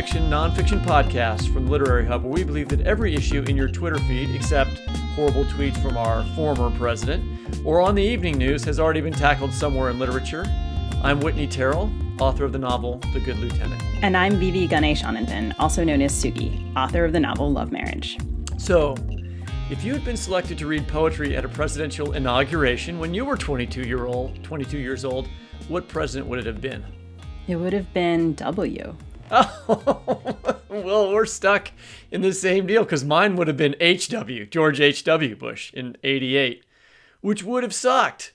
Fiction Nonfiction Podcast from Literary Hub, where we believe that every issue in your Twitter feed, except horrible tweets from our former president, or on the evening news, has already been tackled somewhere in literature. I'm Whitney Terrell, author of the novel The Good Lieutenant. And I'm V.V. Ganeshananthan, also known as Sugi, author of the novel Love Marriage. So, if you had been selected to read poetry at a presidential inauguration when you were 22 year old, 22 years old, what president would it have been? It would have been W. Oh, well, we're stuck in the same deal because mine would have been H.W., George H.W. Bush in 88, which would have sucked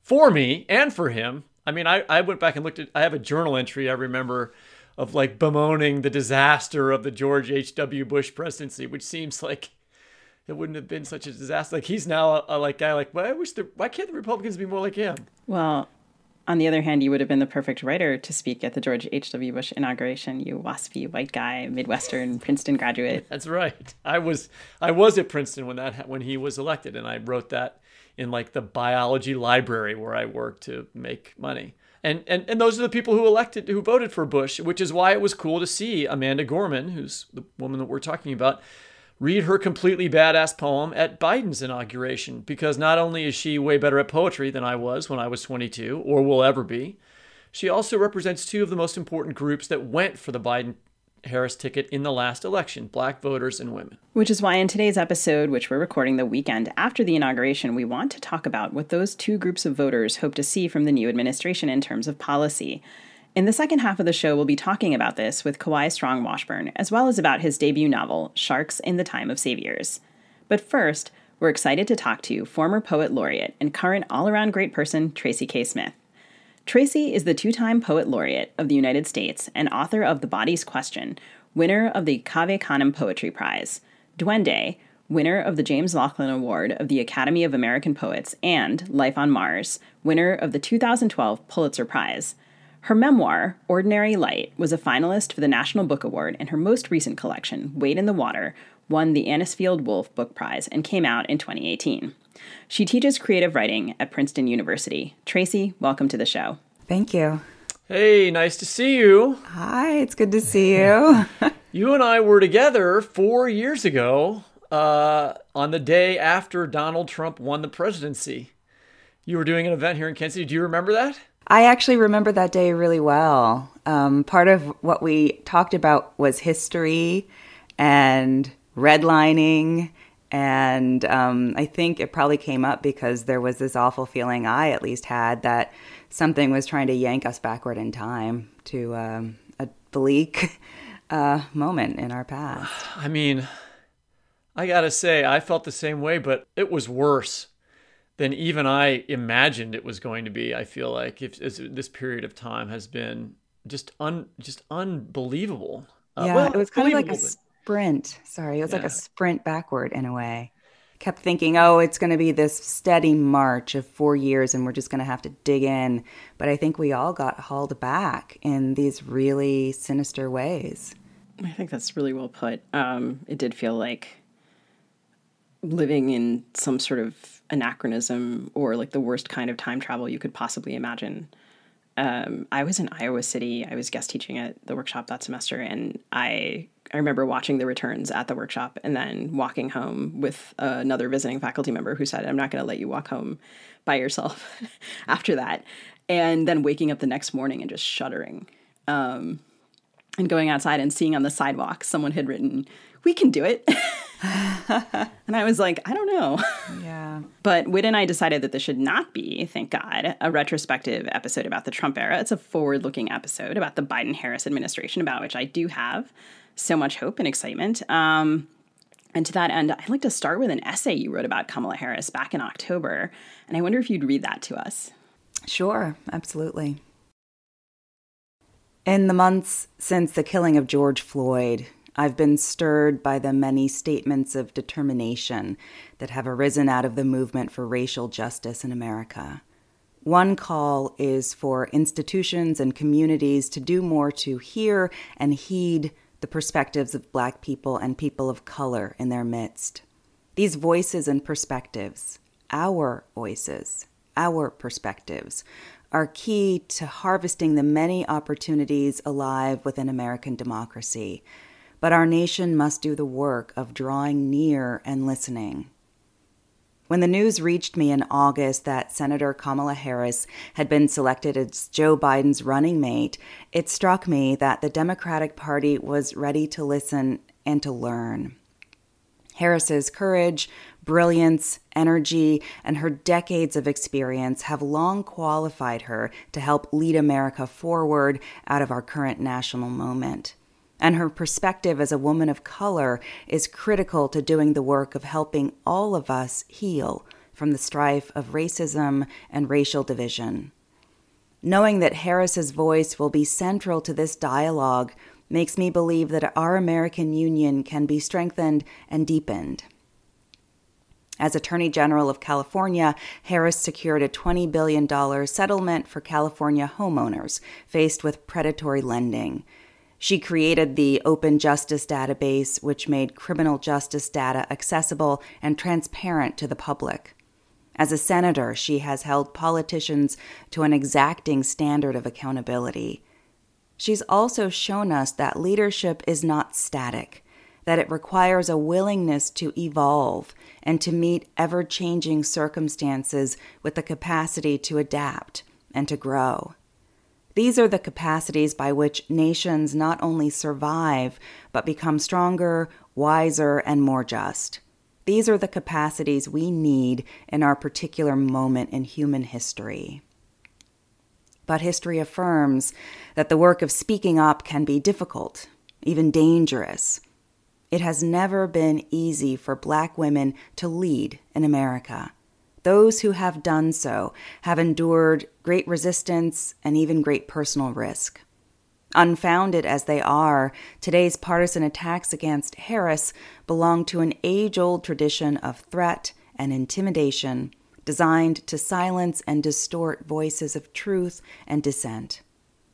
for me and for him. I mean, I, I went back and looked at, I have a journal entry I remember of like bemoaning the disaster of the George H.W. Bush presidency, which seems like it wouldn't have been such a disaster. Like he's now a, a like guy like, why, I wish the, why can't the Republicans be more like him? Well, on the other hand, you would have been the perfect writer to speak at the George H.W. Bush inauguration. You waspy white guy, Midwestern Princeton graduate. That's right. I was I was at Princeton when that when he was elected, and I wrote that in like the biology library where I worked to make money. And, and and those are the people who elected who voted for Bush, which is why it was cool to see Amanda Gorman, who's the woman that we're talking about, read her completely badass poem at Biden's inauguration because not only is she way better at poetry than I was when I was 22 or will ever be, she also represents two of the most important groups that went for the Biden Harris ticket in the last election black voters and women. Which is why, in today's episode, which we're recording the weekend after the inauguration, we want to talk about what those two groups of voters hope to see from the new administration in terms of policy. In the second half of the show, we'll be talking about this with Kawai Strong Washburn, as well as about his debut novel, Sharks in the Time of Saviors. But first, we're excited to talk to former poet laureate and current all around great person, Tracy K. Smith. Tracy is the two time poet laureate of the United States and author of The Body's Question, winner of the Cave Canem Poetry Prize, Duende, winner of the James Laughlin Award of the Academy of American Poets, and Life on Mars, winner of the 2012 Pulitzer Prize. Her memoir, Ordinary Light, was a finalist for the National Book Award, and her most recent collection, Wade in the Water, won the Anisfield Wolf Book Prize and came out in 2018. She teaches creative writing at Princeton University. Tracy, welcome to the show. Thank you. Hey, nice to see you. Hi, it's good to see you. you and I were together four years ago uh, on the day after Donald Trump won the presidency. You were doing an event here in Kansas City. Do you remember that? I actually remember that day really well. Um, part of what we talked about was history and redlining. And um, I think it probably came up because there was this awful feeling I at least had that something was trying to yank us backward in time to um, a bleak uh, moment in our past. I mean, I gotta say, I felt the same way, but it was worse. Than even I imagined it was going to be. I feel like if, this period of time has been just un just unbelievable. Uh, yeah, well, it was kind of like a sprint. Sorry, it was yeah. like a sprint backward in a way. Kept thinking, oh, it's going to be this steady march of four years, and we're just going to have to dig in. But I think we all got hauled back in these really sinister ways. I think that's really well put. Um, it did feel like living in some sort of anachronism or like the worst kind of time travel you could possibly imagine. Um, I was in Iowa City. I was guest teaching at the workshop that semester, and I I remember watching the returns at the workshop and then walking home with another visiting faculty member who said, "I'm not going to let you walk home by yourself." after that, and then waking up the next morning and just shuddering. Um, and going outside and seeing on the sidewalk someone had written, "We can do it." and I was like, I don't know. Yeah. but Whit and I decided that this should not be, thank God, a retrospective episode about the Trump era. It's a forward looking episode about the Biden Harris administration, about which I do have so much hope and excitement. Um, and to that end, I'd like to start with an essay you wrote about Kamala Harris back in October. And I wonder if you'd read that to us. Sure, absolutely. In the months since the killing of George Floyd, I've been stirred by the many statements of determination that have arisen out of the movement for racial justice in America. One call is for institutions and communities to do more to hear and heed the perspectives of Black people and people of color in their midst. These voices and perspectives, our voices, our perspectives, are key to harvesting the many opportunities alive within American democracy but our nation must do the work of drawing near and listening. When the news reached me in August that Senator Kamala Harris had been selected as Joe Biden's running mate, it struck me that the Democratic Party was ready to listen and to learn. Harris's courage, brilliance, energy, and her decades of experience have long qualified her to help lead America forward out of our current national moment and her perspective as a woman of color is critical to doing the work of helping all of us heal from the strife of racism and racial division. Knowing that Harris's voice will be central to this dialogue makes me believe that our American Union can be strengthened and deepened. As Attorney General of California, Harris secured a $20 billion settlement for California homeowners faced with predatory lending. She created the Open Justice Database, which made criminal justice data accessible and transparent to the public. As a senator, she has held politicians to an exacting standard of accountability. She's also shown us that leadership is not static, that it requires a willingness to evolve and to meet ever changing circumstances with the capacity to adapt and to grow. These are the capacities by which nations not only survive, but become stronger, wiser, and more just. These are the capacities we need in our particular moment in human history. But history affirms that the work of speaking up can be difficult, even dangerous. It has never been easy for Black women to lead in America. Those who have done so have endured great resistance and even great personal risk. Unfounded as they are, today's partisan attacks against Harris belong to an age old tradition of threat and intimidation designed to silence and distort voices of truth and dissent.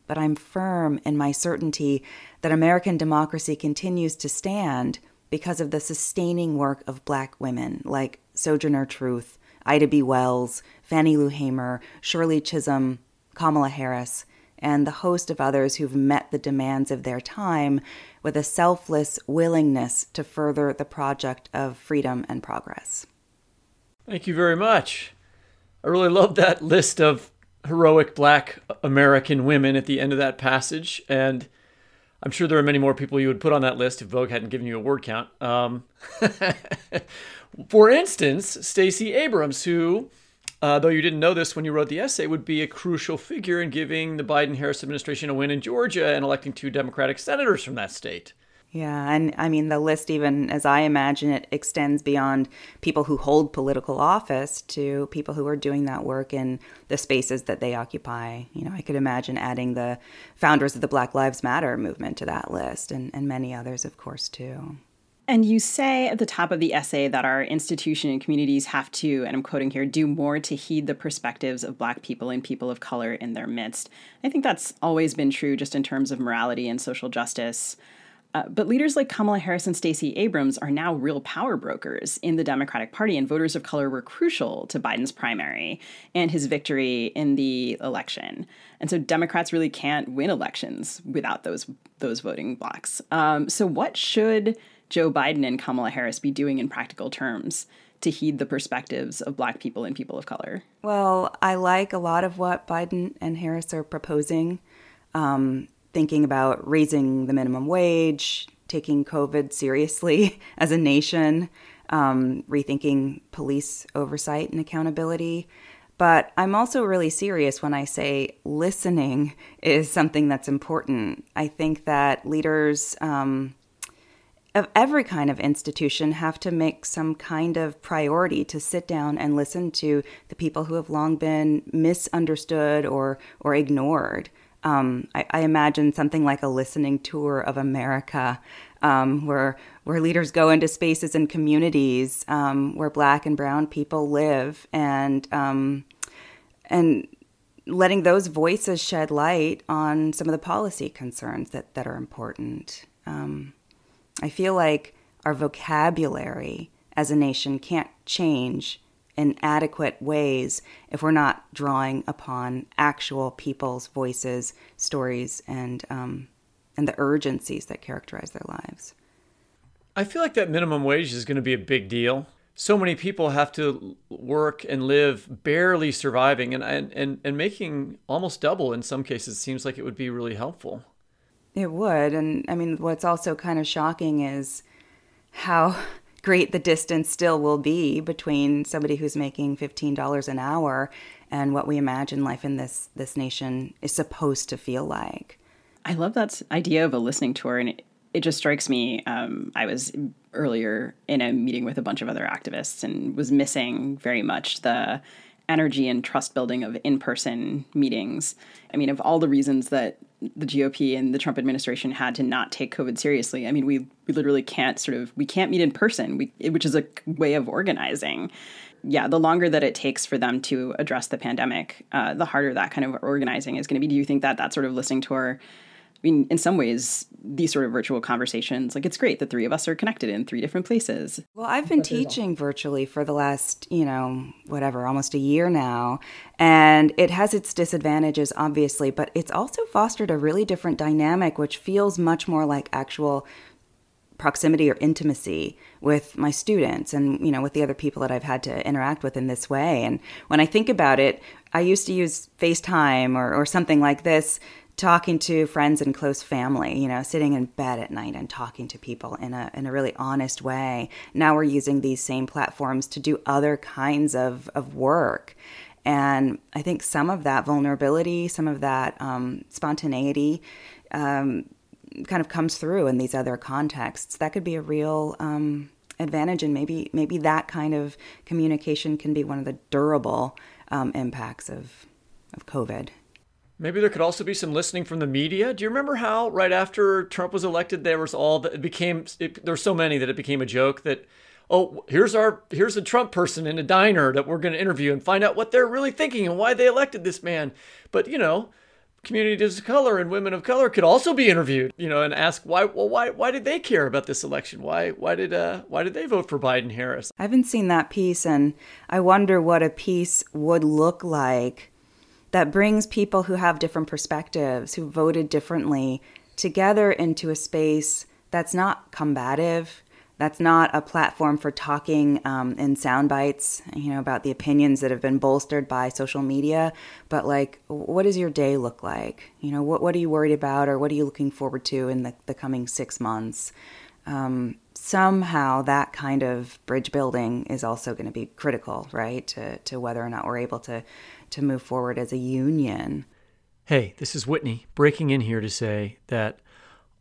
But I'm firm in my certainty that American democracy continues to stand because of the sustaining work of black women like Sojourner Truth, Ida B. Wells, Fannie Lou Hamer, Shirley Chisholm, Kamala Harris, and the host of others who've met the demands of their time with a selfless willingness to further the project of freedom and progress. Thank you very much. I really love that list of heroic black American women at the end of that passage. And I'm sure there are many more people you would put on that list if Vogue hadn't given you a word count. Um, For instance, Stacey Abrams, who, uh, though you didn't know this when you wrote the essay, would be a crucial figure in giving the Biden Harris administration a win in Georgia and electing two Democratic senators from that state. Yeah, and I mean, the list, even as I imagine it, extends beyond people who hold political office to people who are doing that work in the spaces that they occupy. You know, I could imagine adding the founders of the Black Lives Matter movement to that list, and, and many others, of course, too. And you say at the top of the essay that our institution and communities have to, and I'm quoting here, do more to heed the perspectives of Black people and people of color in their midst. I think that's always been true just in terms of morality and social justice. Uh, but leaders like Kamala Harris and Stacey Abrams are now real power brokers in the Democratic Party, and voters of color were crucial to Biden's primary and his victory in the election. And so Democrats really can't win elections without those those voting blocks. Um, so what should Joe Biden and Kamala Harris be doing in practical terms to heed the perspectives of Black people and people of color? Well, I like a lot of what Biden and Harris are proposing. Um, thinking about raising the minimum wage, taking COVID seriously as a nation, um, rethinking police oversight and accountability. But I'm also really serious when I say listening is something that's important. I think that leaders um, of every kind of institution have to make some kind of priority to sit down and listen to the people who have long been misunderstood or or ignored. Um, I, I, imagine something like a listening tour of America, um, where where leaders go into spaces and communities um, where Black and Brown people live, and um, and letting those voices shed light on some of the policy concerns that that are important. Um, I feel like our vocabulary as a nation can't change in adequate ways if we're not drawing upon actual people's voices, stories, and um, and the urgencies that characterize their lives. I feel like that minimum wage is going to be a big deal. So many people have to work and live barely surviving, and and and, and making almost double in some cases seems like it would be really helpful. It would, and I mean, what's also kind of shocking is how great the distance still will be between somebody who's making $15 an hour and what we imagine life in this this nation is supposed to feel like. I love that idea of a listening tour and it, it just strikes me um, I was earlier in a meeting with a bunch of other activists and was missing very much the energy and trust building of in-person meetings. I mean, of all the reasons that the GOP and the Trump administration had to not take COVID seriously. I mean, we we literally can't sort of we can't meet in person, we, which is a way of organizing. Yeah, the longer that it takes for them to address the pandemic, uh, the harder that kind of organizing is going to be. Do you think that that sort of listening tour I mean, in some ways, these sort of virtual conversations, like it's great. The three of us are connected in three different places. Well, I've been teaching virtually for the last, you know, whatever, almost a year now. And it has its disadvantages, obviously, but it's also fostered a really different dynamic, which feels much more like actual proximity or intimacy with my students and you know with the other people that I've had to interact with in this way and when I think about it I used to use FaceTime or, or something like this talking to friends and close family, you know, sitting in bed at night and talking to people in a in a really honest way. Now we're using these same platforms to do other kinds of, of work. And I think some of that vulnerability, some of that um, spontaneity um, kind of comes through in these other contexts. That could be a real um, advantage, and maybe maybe that kind of communication can be one of the durable um, impacts of of COVID. Maybe there could also be some listening from the media. Do you remember how right after Trump was elected, there was all that became it, there were so many that it became a joke that oh here's our here's a Trump person in a diner that we're going to interview and find out what they're really thinking and why they elected this man. But you know, communities of color and women of color could also be interviewed, you know, and ask why well why why did they care about this election? Why why did uh why did they vote for Biden Harris? I haven't seen that piece and I wonder what a piece would look like that brings people who have different perspectives, who voted differently, together into a space that's not combative. That's not a platform for talking um, in sound bites, you know, about the opinions that have been bolstered by social media. But like, what does your day look like? You know, what what are you worried about, or what are you looking forward to in the, the coming six months? Um, somehow that kind of bridge building is also going to be critical, right, to, to whether or not we're able to, to move forward as a union. Hey, this is Whitney breaking in here to say that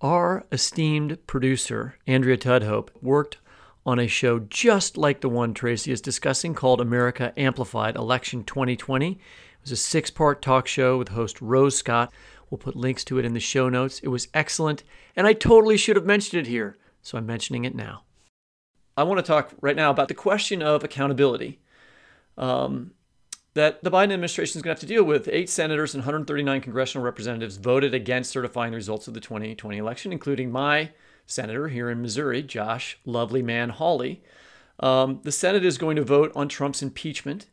Our esteemed producer, Andrea Tudhope, worked on a show just like the one Tracy is discussing called America Amplified Election 2020. It was a six part talk show with host Rose Scott. We'll put links to it in the show notes. It was excellent, and I totally should have mentioned it here, so I'm mentioning it now. I want to talk right now about the question of accountability um, that the Biden administration is going to have to deal with. Eight senators and 139 congressional representatives voted against certifying the results of the 2020 election, including my senator here in Missouri, Josh Lovely Man Hawley. Um, the Senate is going to vote on Trump's impeachment.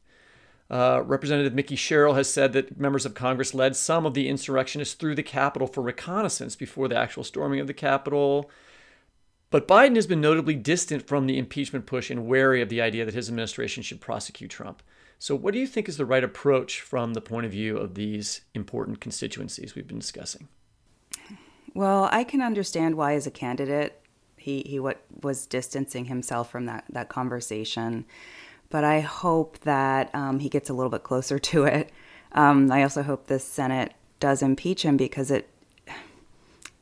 Uh, Representative Mikie Sherrill has said that members of Congress led some of the insurrectionists through the Capitol for reconnaissance before the actual storming of the Capitol. But Biden has been notably distant from the impeachment push and wary of the idea that his administration should prosecute Trump. So, what do you think is the right approach from the point of view of these important constituencies we've been discussing? Well, I can understand why, as a candidate, he, he what was distancing himself from that, that conversation. But I hope that um, he gets a little bit closer to it. Um, I also hope the Senate does impeach him because it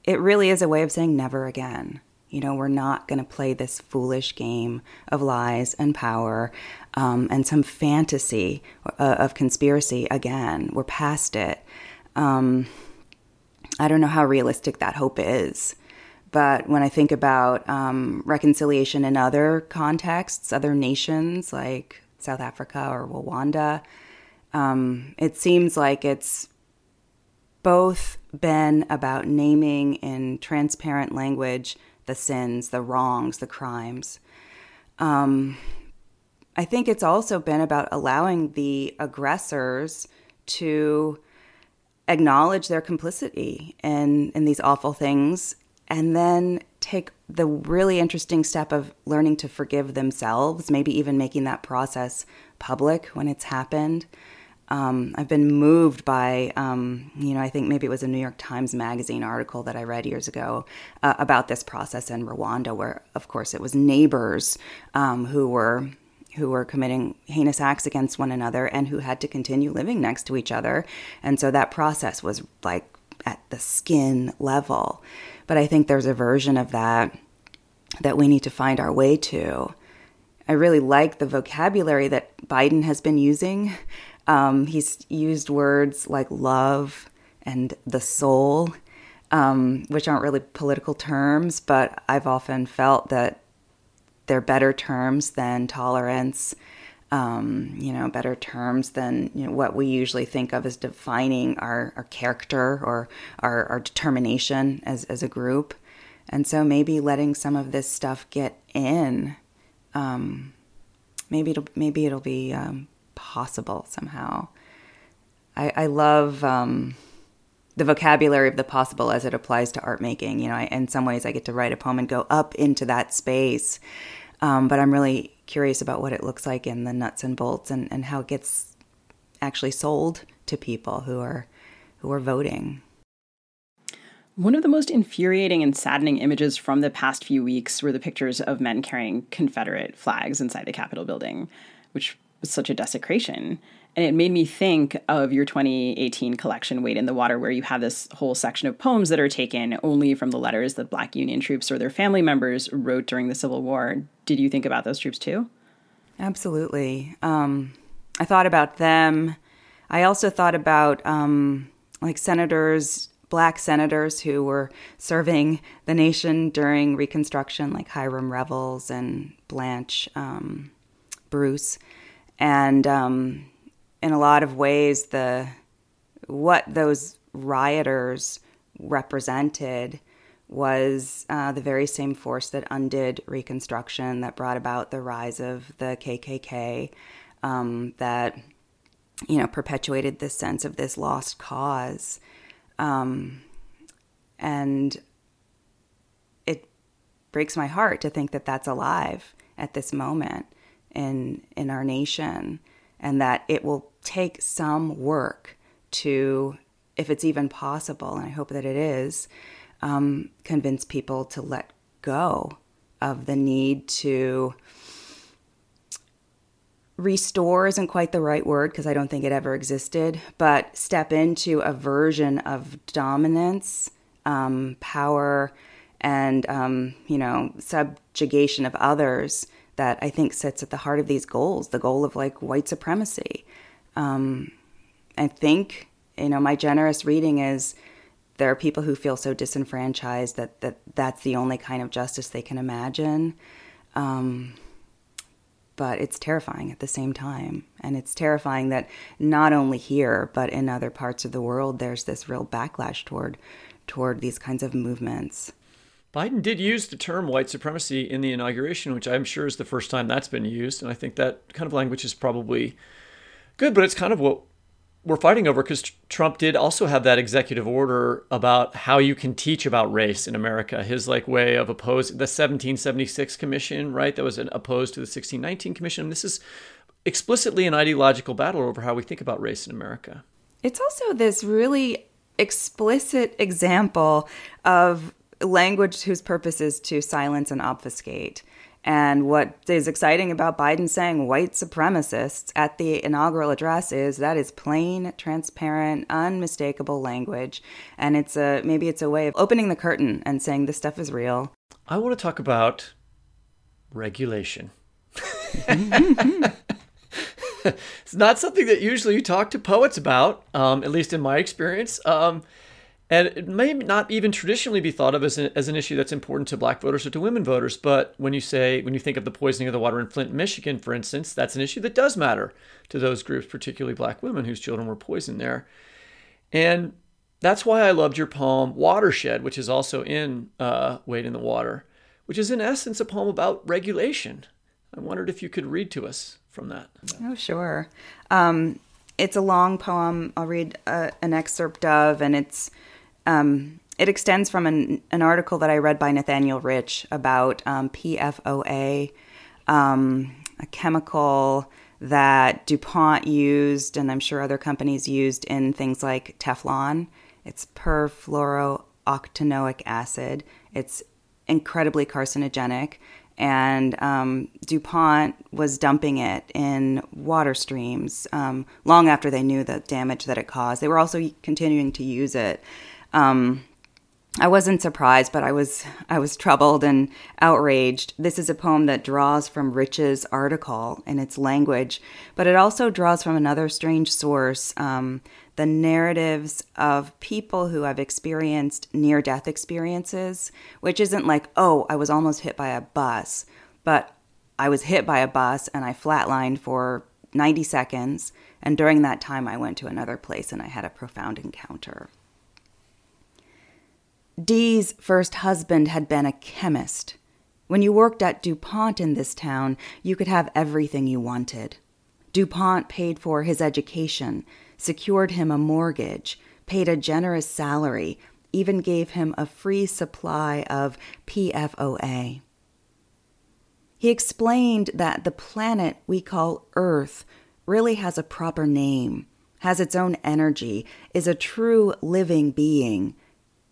it really is a way of saying never again. You know, we're not going to play this foolish game of lies and power um, and some fantasy uh, of conspiracy again. We're past it. Um, I don't know how realistic that hope is. But when I think about um, reconciliation in other contexts, other nations like South Africa or Rwanda, um, it seems like it's both been about naming in transparent language the sins, the wrongs, the crimes. Um, I think it's also been about allowing the aggressors to acknowledge their complicity in, in these awful things and then take the really interesting step of learning to forgive themselves, maybe even making that process public when it's happened. Um, I've been moved by, um, you know, I think maybe it was a New York Times Magazine article that I read years ago uh, about this process in Rwanda, where, of course, it was neighbors um, who were who were committing heinous acts against one another and who had to continue living next to each other. And so that process was like at the skin level. But I think there's a version of that that we need to find our way to. I really like the vocabulary that Biden has been using. Um, he's used words like love and the soul, um, which aren't really political terms, but I've often felt that they're better terms than tolerance. Um, you know, better terms than you know, what we usually think of as defining our, our character or our, our determination as, as a group. And so maybe letting some of this stuff get in, um, maybe it'll maybe it'll be um, possible somehow. I, I love um, the vocabulary of the possible as it applies to art making. You know, I, in some ways, I get to write a poem and go up into that space um, but I'm really curious about what it looks like in the nuts and bolts and, and how it gets actually sold to people who are who are voting. One of the most infuriating and saddening images from the past few weeks were the pictures of men carrying Confederate flags inside the Capitol building, which was such a desecration. And it made me think of your 2018 collection, Wade in the Water, where you have this whole section of poems that are taken only from the letters that Black Union troops or their family members wrote during the Civil War. Did you think about those troops too? Absolutely. Um, I thought about them. I also thought about um, like senators, black senators who were serving the nation during Reconstruction, like Hiram Revels and Blanche um, Bruce. And um, in a lot of ways the what those rioters represented was uh, the very same force that undid Reconstruction, that brought about the rise of the KKK, um, that you know perpetuated this sense of this lost cause, um, and it breaks my heart to think that that's alive at this moment in in our nation, and that it will take some work to, if it's even possible, and I hope that it is, um, convince people to let go of the need to restore isn't quite the right word because I don't think it ever existed, but step into a version of dominance um, power and um, you know subjugation of others that I think sits at the heart of these goals. The goal of like white supremacy. Um, I think you know my generous reading is there are people who feel so disenfranchised that, that that's the only kind of justice they can imagine. Um, but it's terrifying at the same time. And it's terrifying that not only here, but in other parts of the world, there's this real backlash toward toward these kinds of movements. Biden did use the term white supremacy in the inauguration, which I'm sure is the first time that's been used. And I think that kind of language is probably good, but it's kind of what we're fighting over because Trump did also have that executive order about how you can teach about race in America. His like way of opposing the 1776 commission, right? That was an opposed to the 1619 commission. And This is explicitly an ideological battle over how we think about race in America. It's also this really explicit example of language whose purpose is to silence and obfuscate. And what is exciting about Biden saying white supremacists at the inaugural address is that is plain, transparent, unmistakable language. And it's a maybe it's a way of opening the curtain and saying this stuff is real. I want to talk about regulation. it's not something that usually you talk to poets about, um, at least in my experience. Um, and it may not even traditionally be thought of as an, as an issue that's important to black voters or to women voters. But when you say, when you think of the poisoning of the water in Flint, Michigan, for instance, that's an issue that does matter to those groups, particularly black women whose children were poisoned there. And that's why I loved your poem, Watershed, which is also in uh, Wade in the Water, which is in essence a poem about regulation. I wondered if you could read to us from that. Oh, sure. Um, it's a long poem. I'll read uh, an excerpt of, and it's um, it extends from an, an article that I read by Nathaniel Rich about um, PFOA, um, a chemical that DuPont used, and I'm sure other companies used in things like Teflon. It's perfluorooctanoic acid. It's incredibly carcinogenic. And um, DuPont was dumping it in water streams um, long after they knew the damage that it caused. They were also continuing to use it. Um, I wasn't surprised, but I was I was troubled and outraged. This is a poem that draws from Rich's article in its language, but it also draws from another strange source: um, the narratives of people who have experienced near-death experiences, which isn't like, oh, I was almost hit by a bus, but I was hit by a bus and I flatlined for 90 seconds, and during that time, I went to another place and I had a profound encounter. Dee's first husband had been a chemist. When you worked at DuPont in this town, you could have everything you wanted. DuPont paid for his education, secured him a mortgage, paid a generous salary, even gave him a free supply of PFOA. He explained that the planet we call Earth really has a proper name, has its own energy, is a true living being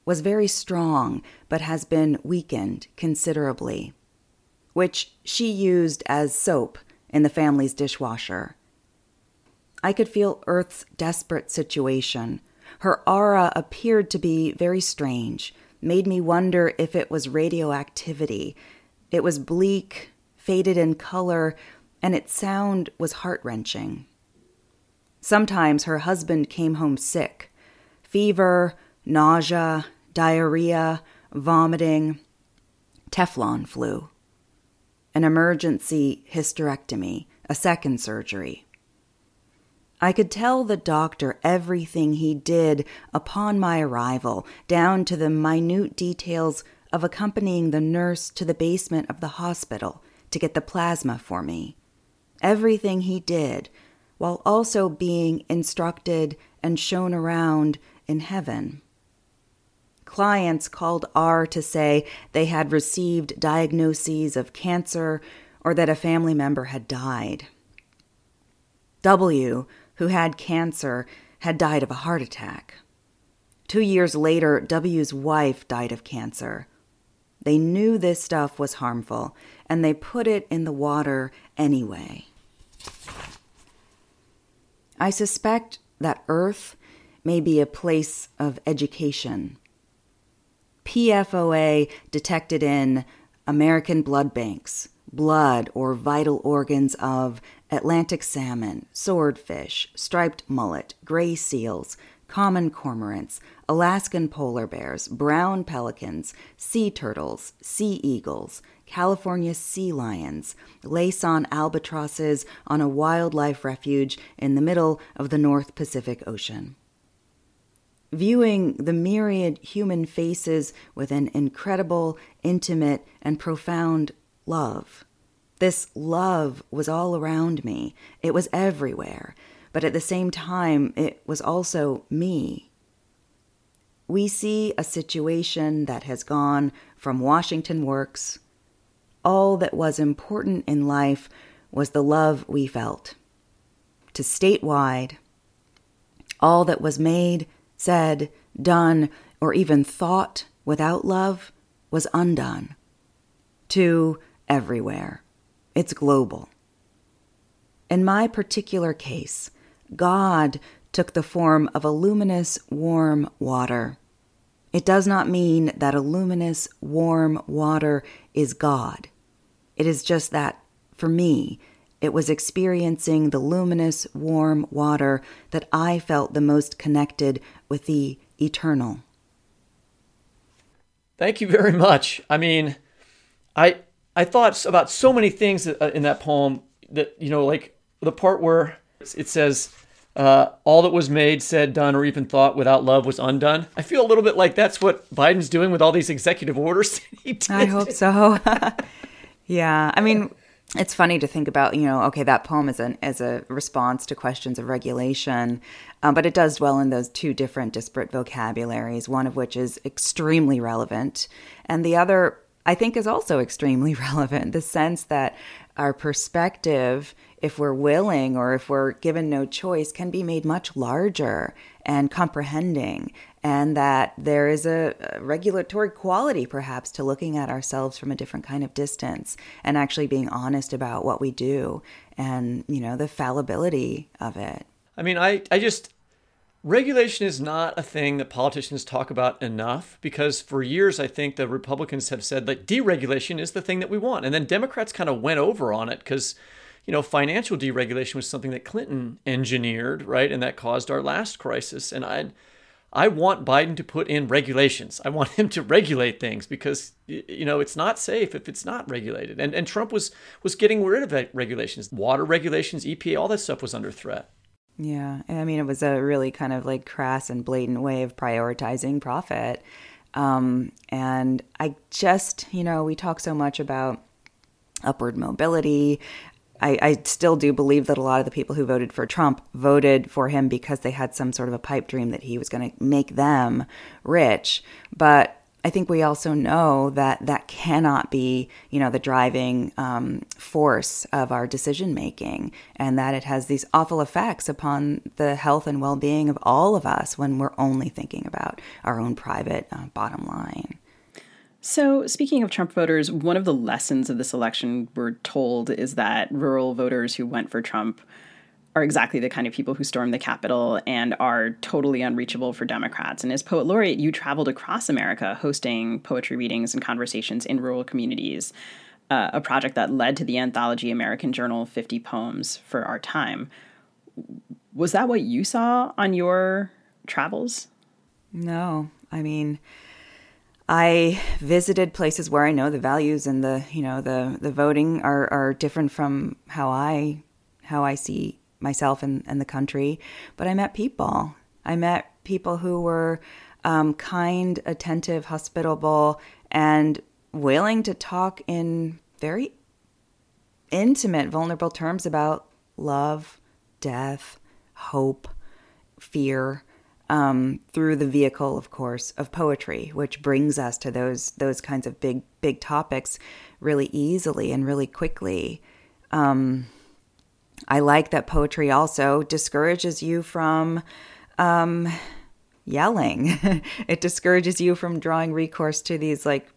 was very strong but has been weakened considerably, which she used as soap in the family's dishwasher. I could feel Earth's desperate situation. Her aura appeared to be very strange, made me wonder if it was radioactivity. It was bleak, faded in color, and its sound was heart wrenching. Sometimes her husband came home sick fever, nausea, diarrhea, vomiting, Teflon flu, an emergency hysterectomy, a second surgery. I could tell the doctor everything he did upon my arrival, down to the minute details of accompanying the nurse to the basement of the hospital to get the plasma for me. Everything he did, while also being instructed and shown around in heaven clients called R to say they had received diagnoses of cancer or that a family member had died. W, who had cancer, had died of a heart attack. Two years later, W's wife died of cancer. They knew this stuff was harmful, and they put it in the water anyway. I suspect that Earth may be a place of education PFOA detected in American blood banks, blood or vital organs of Atlantic salmon, swordfish, striped mullet, gray seals, common cormorants, Alaskan polar bears, brown pelicans, sea turtles, sea eagles, California sea lions, Laysan albatrosses on a wildlife refuge in the middle of the North Pacific Ocean. Viewing the myriad human faces with an incredible, intimate, and profound love. This love was all around me. It was everywhere. But at the same time, it was also me. We see a situation that has gone from Washington Works all that was important in life was the love we felt. To statewide, all that was made, said, done, or even thought without love was undone. To everywhere. It's global. In my particular case, God took the form of a luminous, warm water. It does not mean that a luminous, warm water is God. It is just that, for me, it was experiencing the luminous, warm water that I felt the most connected with the eternal. Thank you very much. I mean, I I thought about so many things uh, in that poem that you know, like the part where it says, uh, "All that was made, said, done, or even thought without love was undone." I feel a little bit like that's what Biden's doing with all these executive orders. I hope so. Yeah, I mean, it's funny to think about. You know, okay, that poem is an as a response to questions of regulation, um, but it does dwell in those two different disparate vocabularies. One of which is extremely relevant, and the other, I think, is also extremely relevant. The sense that our perspective, if we're willing or if we're given no choice, can be made much larger and comprehending and that there is a, regulatory quality perhaps to looking at ourselves from a different kind of distance and actually being honest about what we do and you know the fallibility of it. I mean i i just regulation is not a thing that politicians talk about enough because for years i think the republicans have said that deregulation is the thing that we want. And then democrats kind of went over on it because you know financial deregulation was something that clinton engineered right and that caused our last crisis and i I want Biden to put in regulations. I want him to regulate things because you know it's not safe if it's not regulated. And and Trump was was getting rid of regulations, water regulations, EPA, all that stuff was under threat. Yeah, I mean it was a really kind of like crass and blatant way of prioritizing profit. Um, and I just, you know, we talk so much about upward mobility I, I, still do believe that a lot of the people who voted for Trump voted for him because they had some sort of a pipe dream that he was going to make them rich. But I think we also know that that cannot be, you know, the driving um, force of our decision making, and that it has these awful effects upon the health and well being of all of us when we're only thinking about our own private uh, bottom line. So, speaking of Trump voters, one of the lessons of this election we're told is that rural voters who went for Trump are exactly the kind of people who stormed the Capitol and are totally unreachable for Democrats. And as poet laureate, you traveled across America hosting poetry readings and conversations in rural communities, uh, a project that led to the anthology American Journal 50 Poems for Our Time. Was that what you saw on your travels? No. I mean, I visited places where I know the values and the you know the the voting are are different from how I how I see myself and, and the country. But I met people. I met people who were um, kind, attentive, hospitable, and willing to talk in very intimate, vulnerable terms about love, death, hope, fear um, through the vehicle, of course, of poetry, which brings us to those those kinds of big big topics really easily and really quickly. Um, I like that poetry also discourages you from um, yelling. it discourages you from drawing recourse to these like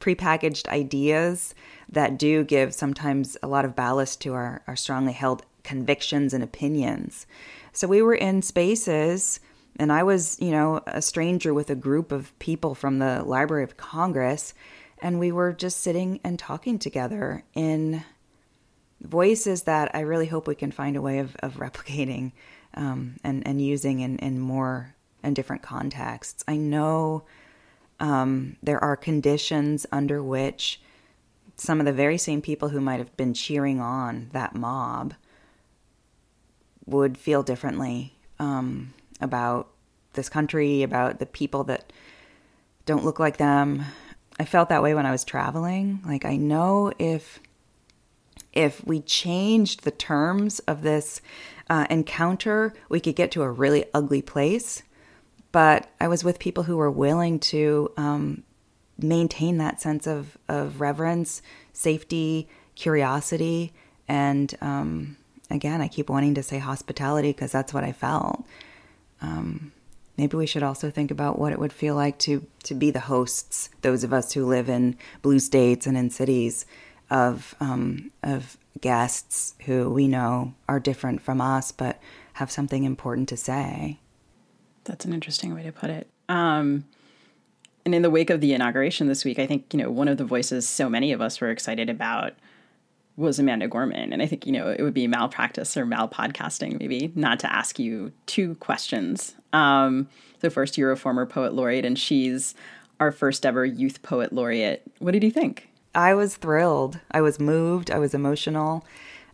prepackaged ideas that do give sometimes a lot of ballast to our, our strongly held convictions and opinions. So we were in spaces And I was, you know, a stranger with a group of people from the Library of Congress, and we were just sitting and talking together in voices that I really hope we can find a way of, of replicating um, and, and using in, in more and different contexts. I know um, there are conditions under which some of the very same people who might have been cheering on that mob would feel differently um, about this country, about the people that don't look like them. I felt that way when I was traveling. Like I know if if we changed the terms of this uh, encounter, we could get to a really ugly place. But I was with people who were willing to um, maintain that sense of, of reverence, safety, curiosity, and um, again, I keep wanting to say hospitality because that's what I felt. Um, maybe we should also think about what it would feel like to to be the hosts, those of us who live in blue states and in cities, of um, of guests who we know are different from us, but have something important to say. That's an interesting way to put it. Um, and in the wake of the inauguration this week, I think you know one of the voices so many of us were excited about was Amanda Gorman. And I think, you know, it would be malpractice or malpodcasting, maybe, not to ask you two questions. Um, so, first, you're a former poet laureate, and she's our first ever youth poet laureate. What did you think? I was thrilled. I was moved. I was emotional.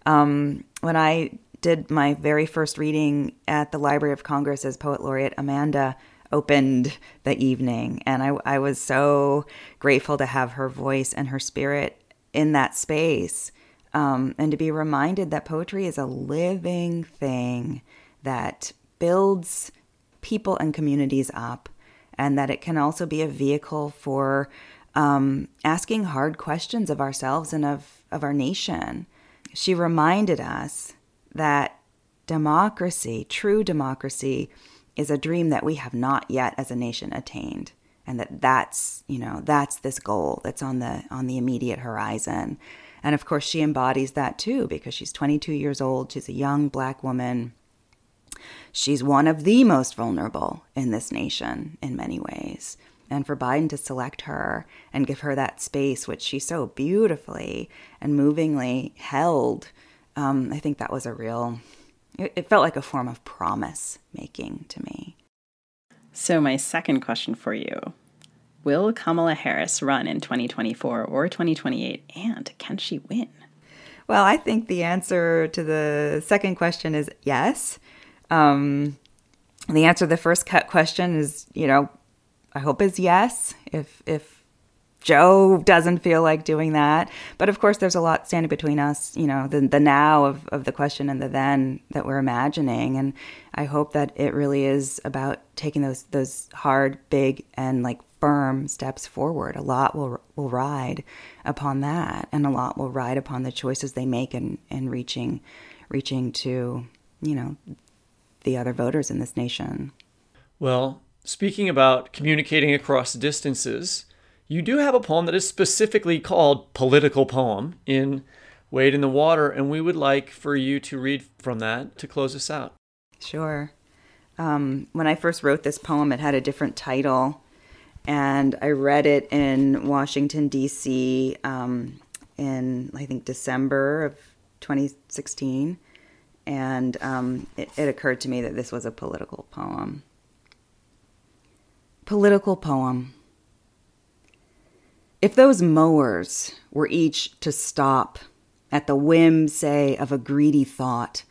Um, when I did my very first reading at the Library of Congress as poet laureate, Amanda opened the evening. And I, I was so grateful to have her voice and her spirit in that space um, and to be reminded that poetry is a living thing that builds people and communities up, and that it can also be a vehicle for um, asking hard questions of ourselves and of, of our nation. She reminded us that democracy, true democracy, is a dream that we have not yet as a nation attained and that that's you know that's this goal that's on the on the immediate horizon and of course, she embodies that too because she's 22 years old. She's a young black woman. She's one of the most vulnerable in this nation in many ways. And for Biden to select her and give her that space, which she so beautifully and movingly held, um, I think that was a real, it, it felt like a form of promise making to me. So, my second question for you Will Kamala Harris run in 2024 or 2028? And can she win? Well, I think the answer to the second question is yes. Um, the answer to the first cut question is, you know, I hope is yes. If if Joe doesn't feel like doing that. But of course, there's a lot standing between us, you know, the, the now of, of the question and the then that we're imagining. And I hope that it really is about taking those those hard, big, and like firm steps forward. A lot will will ride upon that, and a lot will ride upon the choices they make in, in reaching reaching to, you know, the other voters in this nation. Well, speaking about communicating across distances, you do have a poem that is specifically called Political Poem in Wade in the Water, and we would like for you to read from that to close us out. Sure. Um, when I first wrote this poem, it had a different title, and I read it in Washington, D.C. Um, in, I think, December of 2016. And um, it, it occurred to me that this was a political poem. Political poem. If those mowers were each to stop at the whim, say, of a greedy thought,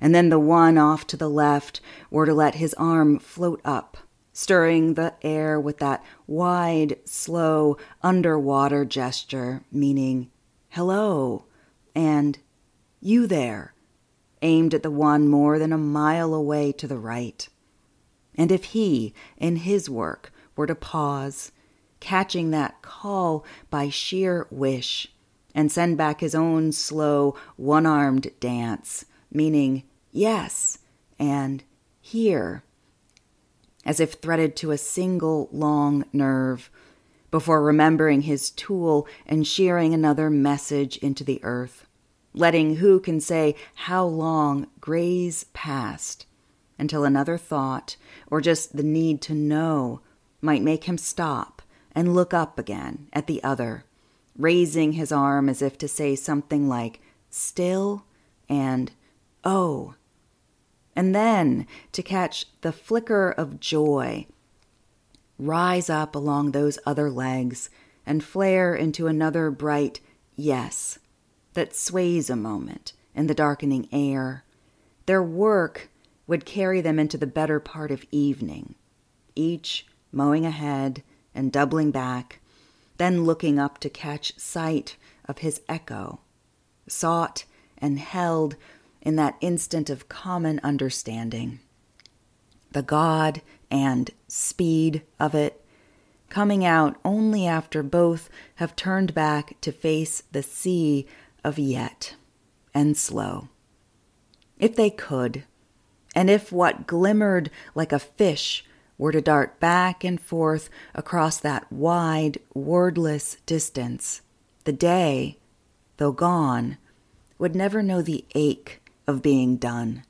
and then the one off to the left were to let his arm float up, stirring the air with that wide, slow, underwater gesture, meaning, hello, and you there, aimed at the one more than a mile away to the right. And if he, in his work, were to pause, catching that call by sheer wish, and send back his own slow, one armed dance, meaning yes and here, as if threaded to a single long nerve, before remembering his tool and shearing another message into the earth, letting who can say how long graze past, until another thought or just the need to know might make him stop and look up again at the other, raising his arm as if to say something like, still and oh. And then to catch the flicker of joy rise up along those other legs and flare into another bright yes that sways a moment in the darkening air. Their work would carry them into the better part of evening, each mowing ahead and doubling back, then looking up to catch sight of his echo, sought and held in that instant of common understanding. The God and speed of it coming out only after both have turned back to face the sea of yet and slow. If they could, and if what glimmered like a fish were to dart back and forth across that wide, wordless distance, the day, though gone, would never know the ache of being done.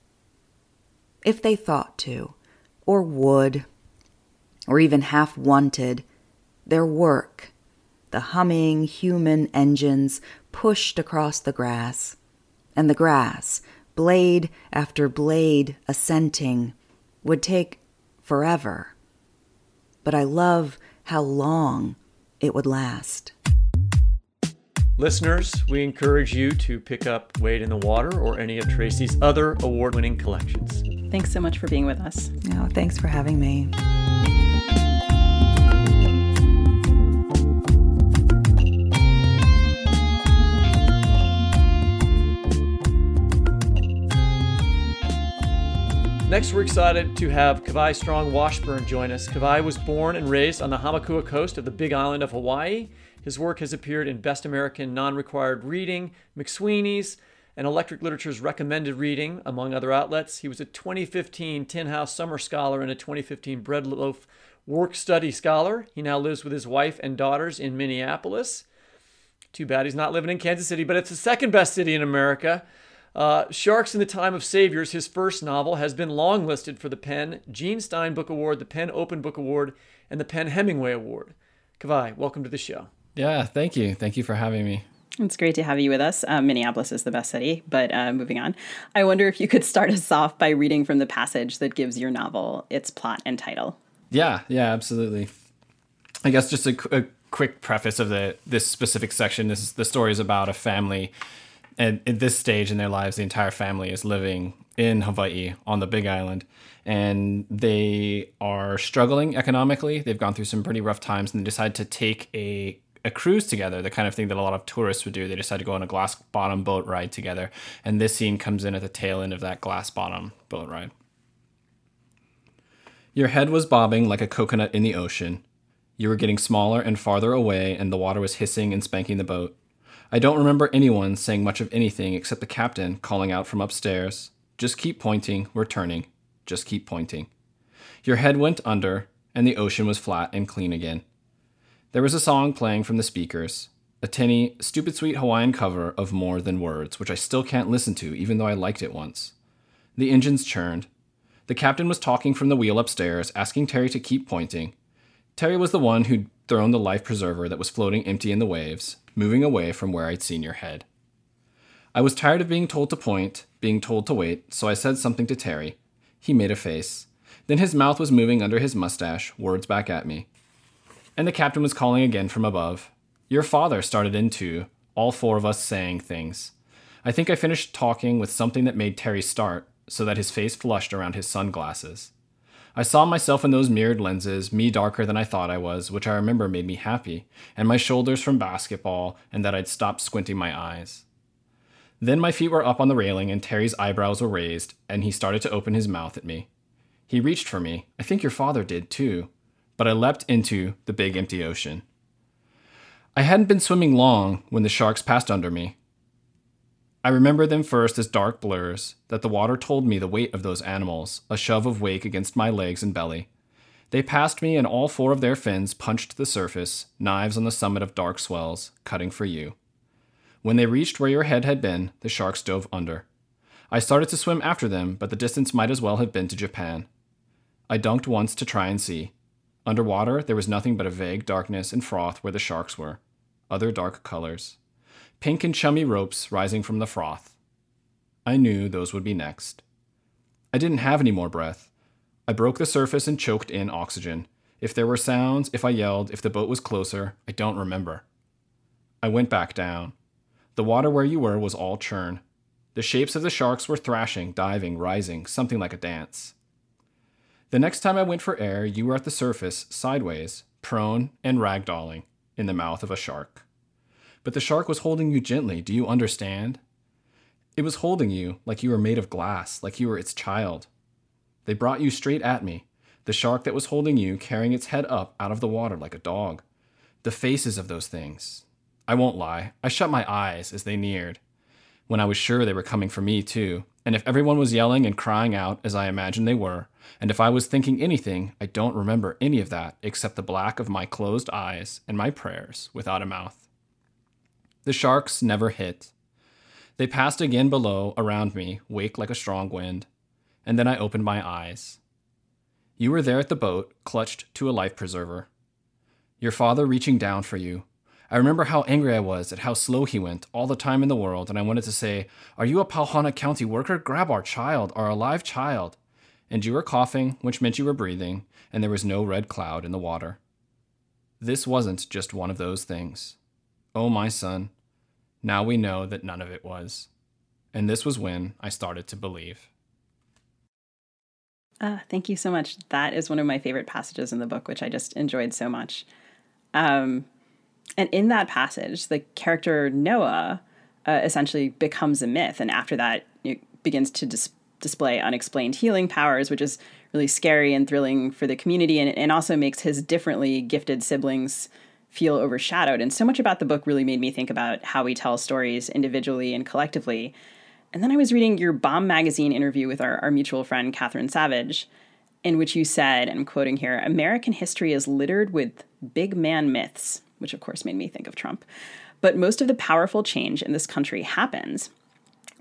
If they thought to, or would, or even half wanted, their work, the humming human engines pushed across the grass, and the grass, blade after blade assenting, would take forever. But I love how long it would last. Listeners, we encourage you to pick up Wade in the Water or any of Tracy's other award winning collections. Thanks so much for being with us. No, thanks for having me. Next, we're excited to have Kawai Strong Washburn join us. Kawai was born and raised on the Hamakua coast of the Big Island of Hawaii. His work has appeared in Best American Non Required Reading, McSweeney's, and Electric Literature's Recommended Reading, among other outlets. He was a 2015 Tin House Summer Scholar and a 2015 Breadloaf Work Study Scholar. He now lives with his wife and daughters in Minneapolis. Too bad he's not living in Kansas City, but it's the second best city in America. Uh, Sharks in the Time of Saviors, his first novel, has been longlisted for the PEN Jean Stein Book Award, the PEN Open Book Award, and the PEN Hemingway Award. Kawai, welcome to the show. Yeah, thank you. Thank you for having me. It's great to have you with us. Uh, Minneapolis is the best city, but uh, moving on. I wonder if you could start us off by reading from the passage that gives your novel its plot and title. Yeah, yeah, absolutely. I guess just a, a quick preface of the this specific section. This is, the story is about a family and at this stage in their lives, the entire family is living in Hawaii on the Big Island, and they are struggling economically. They've gone through some pretty rough times, and they decide to take a a cruise together, the kind of thing that a lot of tourists would do. They decide to go on a glass bottom boat ride together, and this scene comes in at the tail end of that glass bottom boat ride. Your head was bobbing like a coconut in the ocean. You were getting smaller and farther away, and the water was hissing and spanking the boat. I don't remember anyone saying much of anything except the captain calling out from upstairs, Just keep pointing, we're turning. Just keep pointing. Your head went under, and the ocean was flat and clean again. There was a song playing from the speakers, a tinny, stupid sweet Hawaiian cover of More Than Words, which I still can't listen to, even though I liked it once. The engines churned. The captain was talking from the wheel upstairs, asking Terry to keep pointing. Terry was the one who'd thrown the life preserver that was floating empty in the waves, moving away from where I'd seen your head. I was tired of being told to point, being told to wait, so I said something to Terry. He made a face. Then his mouth was moving under his mustache, words back at me. And the captain was calling again from above. Your father started in too, all four of us saying things. I think I finished talking with something that made Terry start, so that his face flushed around his sunglasses. I saw myself in those mirrored lenses, me darker than I thought I was, which I remember made me happy, and my shoulders from basketball, and that I'd stopped squinting my eyes. Then my feet were up on the railing, and Terry's eyebrows were raised, and he started to open his mouth at me. He reached for me. I think your father did too. But I leapt into the big empty ocean. I hadn't been swimming long when the sharks passed under me. I remember them first as dark blurs, that the water told me the weight of those animals, a shove of wake against my legs and belly. They passed me, and all four of their fins punched the surface, knives on the summit of dark swells, cutting for you. When they reached where your head had been, the sharks dove under. I started to swim after them, but the distance might as well have been to Japan. I dunked once to try and see. Underwater, there was nothing but a vague darkness and froth where the sharks were, other dark colors. Pink and chummy ropes rising from the froth. I knew those would be next. I didn't have any more breath. I broke the surface and choked in oxygen. If there were sounds, if I yelled, if the boat was closer, I don't remember. I went back down. The water where you were was all churn. The shapes of the sharks were thrashing, diving, rising, something like a dance. The next time I went for air, you were at the surface, sideways, prone, and ragdolling, in the mouth of a shark. But the shark was holding you gently, do you understand? It was holding you like you were made of glass, like you were its child. They brought you straight at me, the shark that was holding you carrying its head up out of the water like a dog. The faces of those things. I won't lie, I shut my eyes as they neared, when I was sure they were coming for me too, and if everyone was yelling and crying out as I imagined they were, and if I was thinking anything, I don't remember any of that except the black of my closed eyes and my prayers without a mouth. The sharks never hit. They passed again below, around me, wake like a strong wind, and then I opened my eyes. You were there at the boat, clutched to a life preserver. Your father reaching down for you. I remember how angry I was at how slow he went all the time in the world, and I wanted to say, Are you a Pauhanna County worker? Grab our child, our alive child. And you were coughing, which meant you were breathing, and there was no red cloud in the water. This wasn't just one of those things. Oh, my son, now we know that none of it was. And this was when I started to believe. Uh, thank you so much. That is one of my favorite passages in the book, which I just enjoyed so much. Um, and in that passage, the character Noa uh, essentially becomes a myth, and after that, it begins to dis- display unexplained healing powers, which is really scary and thrilling for the community, and, and also makes his differently gifted siblings feel overshadowed. And so much about the book really made me think about how we tell stories individually and collectively. And then I was reading your Bomb Magazine interview with our, our mutual friend, Catherine Savage, in which you said, and I'm quoting here American history is littered with big man myths, which of course made me think of Trump. But most of the powerful change in this country happens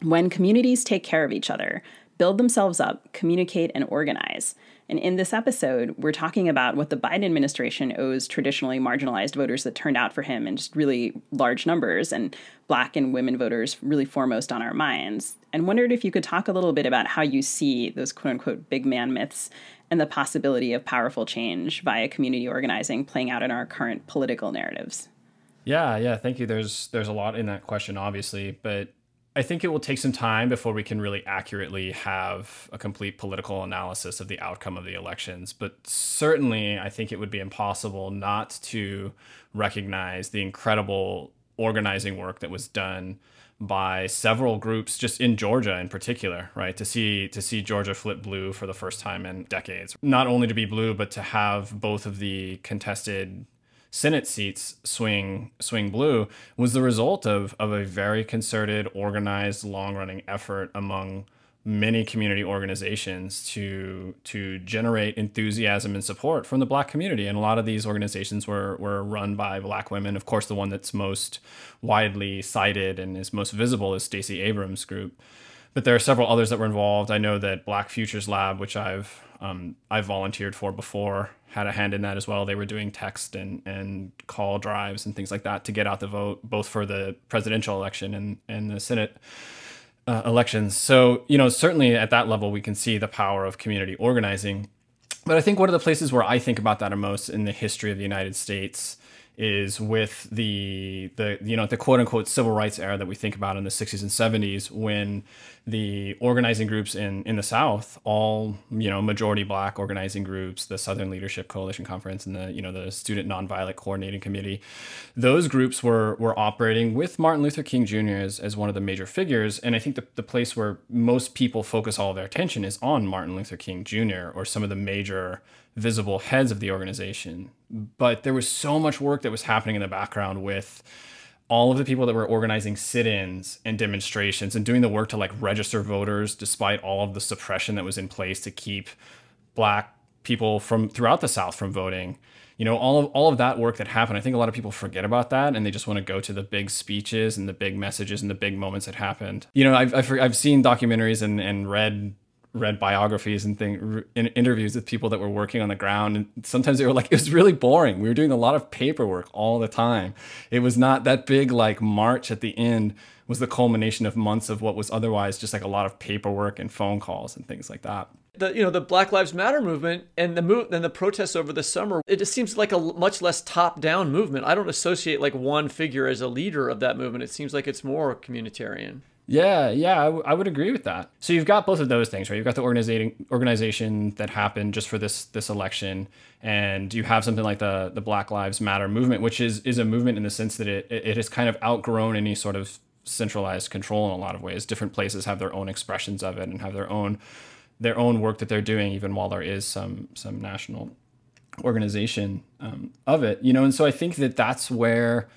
when communities take care of each other, build themselves up, communicate, and organize. And in this episode, we're talking about what the Biden administration owes traditionally marginalized voters that turned out for him in just really large numbers, and black and women voters really foremost on our minds. And wondered if you could talk a little bit about how you see those quote unquote big man myths and the possibility of powerful change via community organizing playing out in our current political narratives. Yeah, yeah, thank you. There's there's a lot in that question obviously, but I think it will take some time before we can really accurately have a complete political analysis of the outcome of the elections. But certainly, I think it would be impossible not to recognize the incredible organizing work that was done by several groups just in Georgia in particular, right? To see to see Georgia flip blue for the first time in decades. Not only to be blue, but to have both of the contested Senate seats swing swing blue was the result of of a very concerted, organized, long running effort among many community organizations to to generate enthusiasm and support from the black community. And a lot of these organizations were were run by black women. Of course the one that's most widely cited and is most visible is Stacey Abrams group. But there are several others that were involved. I know that Black Futures Lab which I've um, I've volunteered for before had a hand in that as well. They were doing text and, and call drives and things like that to get out the vote, both for the presidential election and, and the Senate uh, elections. So, you know, certainly at that level, we can see the power of community organizing. But I think one of the places where I think about that the most in the history of the United States is with the the you know the quote unquote civil rights era that we think about in the 60s and 70s when the organizing groups in in the South all you know majority black organizing groups the Southern Leadership Coalition Conference and the you know the Student Nonviolent Coordinating Committee those groups were were operating with Martin Luther King Jr. as, as one of the major figures and I think the, the place where most people focus all their attention is on Martin Luther King Jr. or some of the major visible heads of the organization. But there was so much work that was happening in the background with all of the people that were organizing sit-ins and demonstrations and doing the work to like register voters despite all of the suppression that was in place to keep black people from throughout the South from voting. You know, all of all of that work that happened. I think a lot of people forget about that, and they just want to go to the big speeches and the big messages and the big moments that happened. You know, I've I've, I've seen documentaries and and read read biographies and thing in interviews with people that were working on the ground and sometimes they were like it was really boring we were doing a lot of paperwork all the time it was not that big like march at the end was the culmination of months of what was otherwise just like a lot of paperwork and phone calls and things like that the you know the Black Lives Matter movement and the move and the protests over the summer it just seems like a much less top down movement. I don't associate like one figure as a leader of that movement. It seems like it's more communitarian. Yeah, yeah, I, w- I would agree with that. So you've got both of those things, right? You've got the organizing organization that happened just for this this election, and you have something like the the Black Lives Matter movement, which is is a movement in the sense that it it has kind of outgrown any sort of centralized control in a lot of ways. Different places have their own expressions of it and have their own their own work that they're doing, even while there is some some national organization um, of it. You know, and so I think that that's where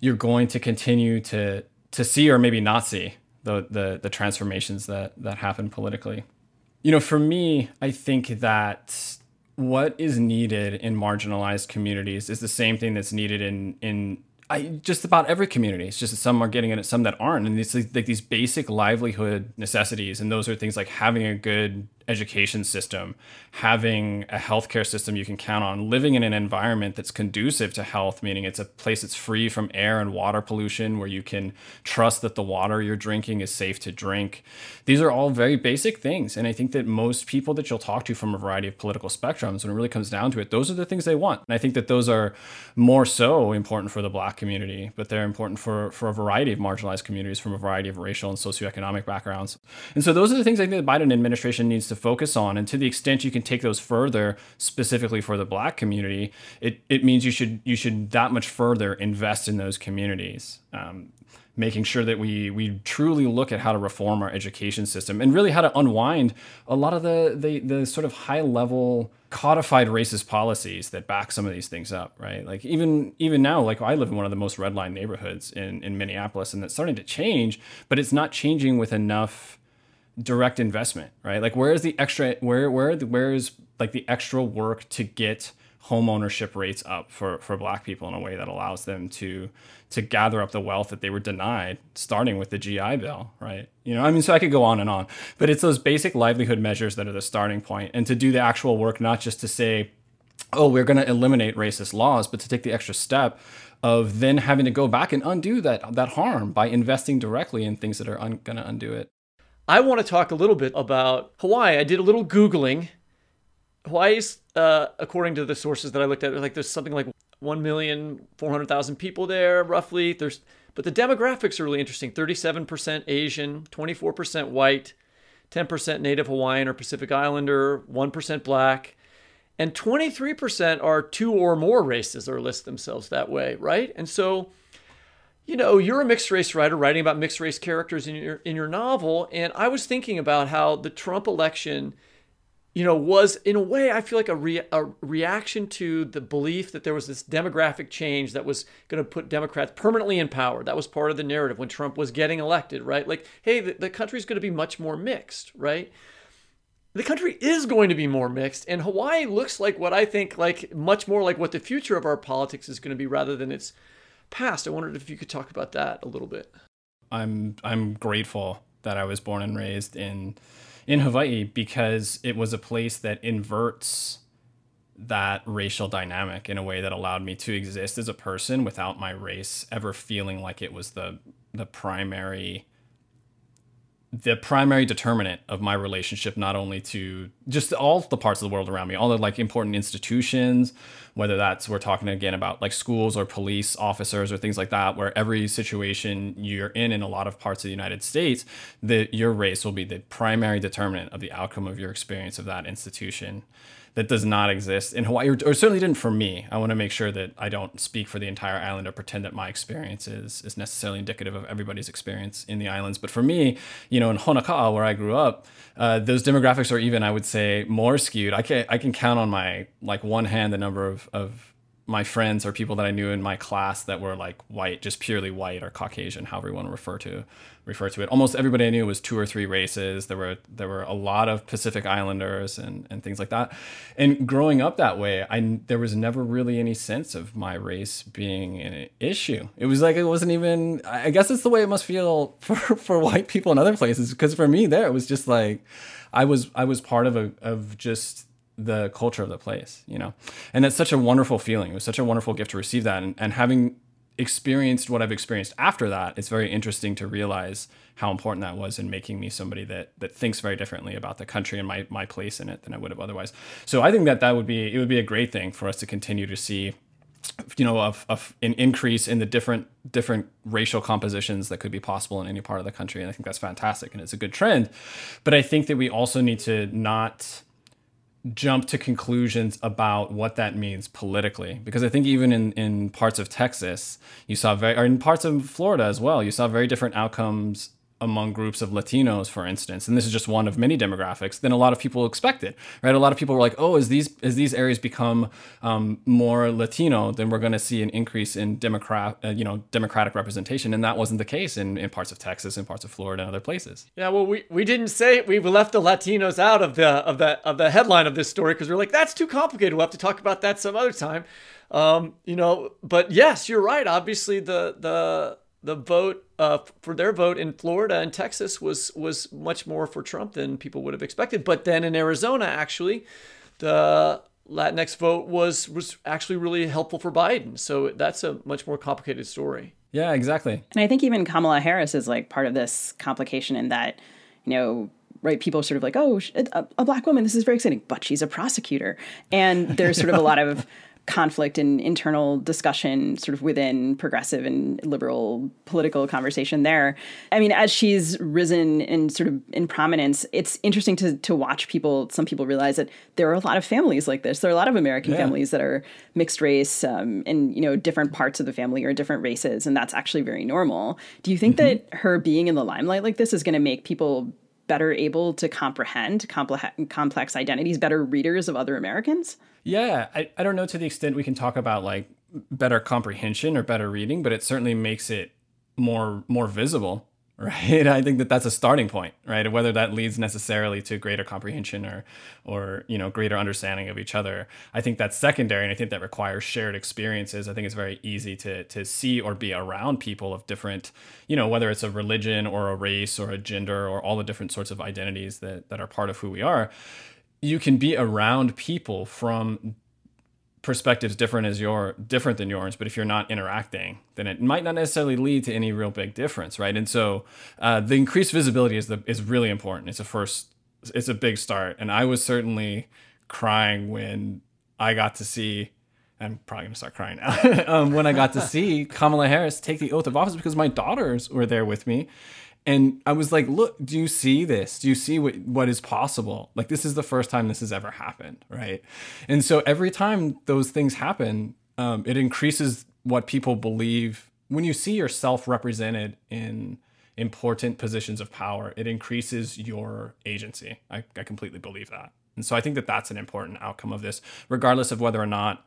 you're going to continue to to see or maybe not see the the, the transformations that that happen politically. You know, for me, I think that what is needed in marginalized communities is the same thing that's needed in in I, just about every community. It's just that some are getting it, some that aren't, and it's like, like these basic livelihood necessities, and those are things like having a good education system, having a healthcare system you can count on, living in an environment that's conducive to health, meaning it's a place that's free from air and water pollution, where you can trust that the water you're drinking is safe to drink. These are all very basic things. And I think that most people that you'll talk to from a variety of political spectrums, when it really comes down to it, those are the things they want. And I think that those are more so important for the black community, but they're important for, for a variety of marginalized communities from a variety of racial and socioeconomic backgrounds. And so those are the things I think the Biden administration needs to focus on. And to the extent you can take those further, specifically for the black community, it, it means you should you should that much further invest in those communities. Um, making sure that we we truly look at how to reform our education system and really how to unwind a lot of the the, the sort of high level codified racist policies that back some of these things up right like even even now like i live in one of the most redlined neighborhoods in in minneapolis and it's starting to change but it's not changing with enough direct investment, right? Like where is the extra where where where is like the extra work to get home ownership rates up for for black people in a way that allows them to to gather up the wealth that they were denied starting with the GI bill, right? You know, I mean so I could go on and on, but it's those basic livelihood measures that are the starting point and to do the actual work not just to say oh, we're going to eliminate racist laws, but to take the extra step of then having to go back and undo that that harm by investing directly in things that are un- going to undo it. I want to talk a little bit about Hawaii. I did a little Googling. Hawaii's, uh, according to the sources that I looked at, like there's something like 1,400,000 people there, roughly. There's, but the demographics are really interesting 37% Asian, 24% white, 10% Native Hawaiian or Pacific Islander, 1% black, and 23% are two or more races or list themselves that way, right? And so you know, you're a mixed race writer writing about mixed race characters in your in your novel, and I was thinking about how the Trump election, you know, was in a way I feel like a, re- a reaction to the belief that there was this demographic change that was going to put Democrats permanently in power. That was part of the narrative when Trump was getting elected, right? Like, hey, the, the country's going to be much more mixed, right? the country is going to be more mixed and hawaii looks like what i think like much more like what the future of our politics is going to be rather than its past. I wondered if you could talk about that a little bit. I'm I'm grateful that I was born and raised in in Hawaii because it was a place that inverts that racial dynamic in a way that allowed me to exist as a person without my race ever feeling like it was the the primary the primary determinant of my relationship not only to just all the parts of the world around me all the like important institutions whether that's we're talking again about like schools or police officers or things like that where every situation you're in in a lot of parts of the united states that your race will be the primary determinant of the outcome of your experience of that institution that does not exist in Hawaii, or, or, certainly didn't for me. I want to make sure that I don't speak for the entire island or pretend that my experience is, is necessarily indicative of everybody's experience in the islands. But for me, you know, in Honoka'a, where I grew up, uh, those demographics are even, I would say, more skewed. I can I can count on my like one hand the number of, of my friends or people that I knew in my class that were like white, just purely white or Caucasian, however you want to refer to refer to it. Almost everybody I knew was two or three races. There were there were a lot of Pacific Islanders and, and things like that. And growing up that way, I there was never really any sense of my race being an issue. It was like it wasn't even. I guess it's the way it must feel for for white people in other places. Because for me, there it was just like I was I was part of a of just the culture of the place, you know? And that's such a wonderful feeling. It was such a wonderful gift to receive that. And, and having experienced what I've experienced after that, it's very interesting to realize how important that was in making me somebody that that thinks very differently about the country and my my place in it than I would have otherwise. So I think that that would be it would be a great thing for us to continue to see you know of, of an increase in the different different racial compositions that could be possible in any part of the country and i think that's fantastic and it's a good trend but i think that we also need to not jump to conclusions about what that means politically. Because i think even in, in parts of texas you saw very or in parts of florida as well you saw very different outcomes among groups of Latinos, for instance, and this is just one of many demographics, than a lot of people expected, it right? A lot of people were like, "Oh, as these as these areas become um, more Latino, then we're going to see an increase in Democrat, uh, you know, Democratic representation," and that wasn't the case in, in parts of Texas and parts of Florida and other places. Yeah, well, we, we didn't say we left the Latinos out of the of the of the headline of this story because we're like, that's too complicated. We'll have to talk about that some other time. Um, you know, but yes, you're right. Obviously, the the the vote uh, for their vote in Florida and Texas was was much more for Trump than people would have expected. But then in Arizona, actually, the Latinx vote was was actually really helpful for Biden. So that's a much more complicated story. Yeah, exactly. And I think even Kamala Harris is like part of this complication in that, you know, right? People are sort of like, oh, a, a black woman, this is very exciting, but she's a prosecutor, and there's sort of a lot of conflict and internal discussion sort of within progressive and liberal political conversation there. I mean, as she's risen in sort of in prominence, it's interesting to to watch people. Some people realize that there are a lot of families like this. There are a lot of American yeah. families that are mixed race, um, and you know, different parts of the family are different races, and that's actually very normal. Do you think mm-hmm. that her being in the limelight like this is going to make people better able to comprehend complex identities, better readers of other Americans? Yeah, I, I don't know to the extent we can talk about like better comprehension or better reading, but it certainly makes it more more visible, right? I think that that's a starting point, right? Whether that leads necessarily to greater comprehension or or you know greater understanding of each other, I think that's secondary, and I think that requires shared experiences. I think it's very easy to to see or be around people of different, you know, whether it's a religion or a race or a gender or all the different sorts of identities that that are part of who we are you can be around people from perspectives different as your different than yours but if you're not interacting then it might not necessarily lead to any real big difference right? And so uh, the increased visibility is the is really important. It's a first it's a big start. And i was certainly crying when i got to see I'm probably gonna start crying now. um, when I got to see Kamala Harris take the oath of office because my daughters were there with me, and I was like, look, do you see this? Do you see what, what is possible? Like, this is the first time this has ever happened, right? And so every time those things happen, um, it increases what people believe. When you see yourself represented in important positions of power, it increases your agency. I, I completely believe that. And so I think that that's an important outcome of this, regardless of whether or not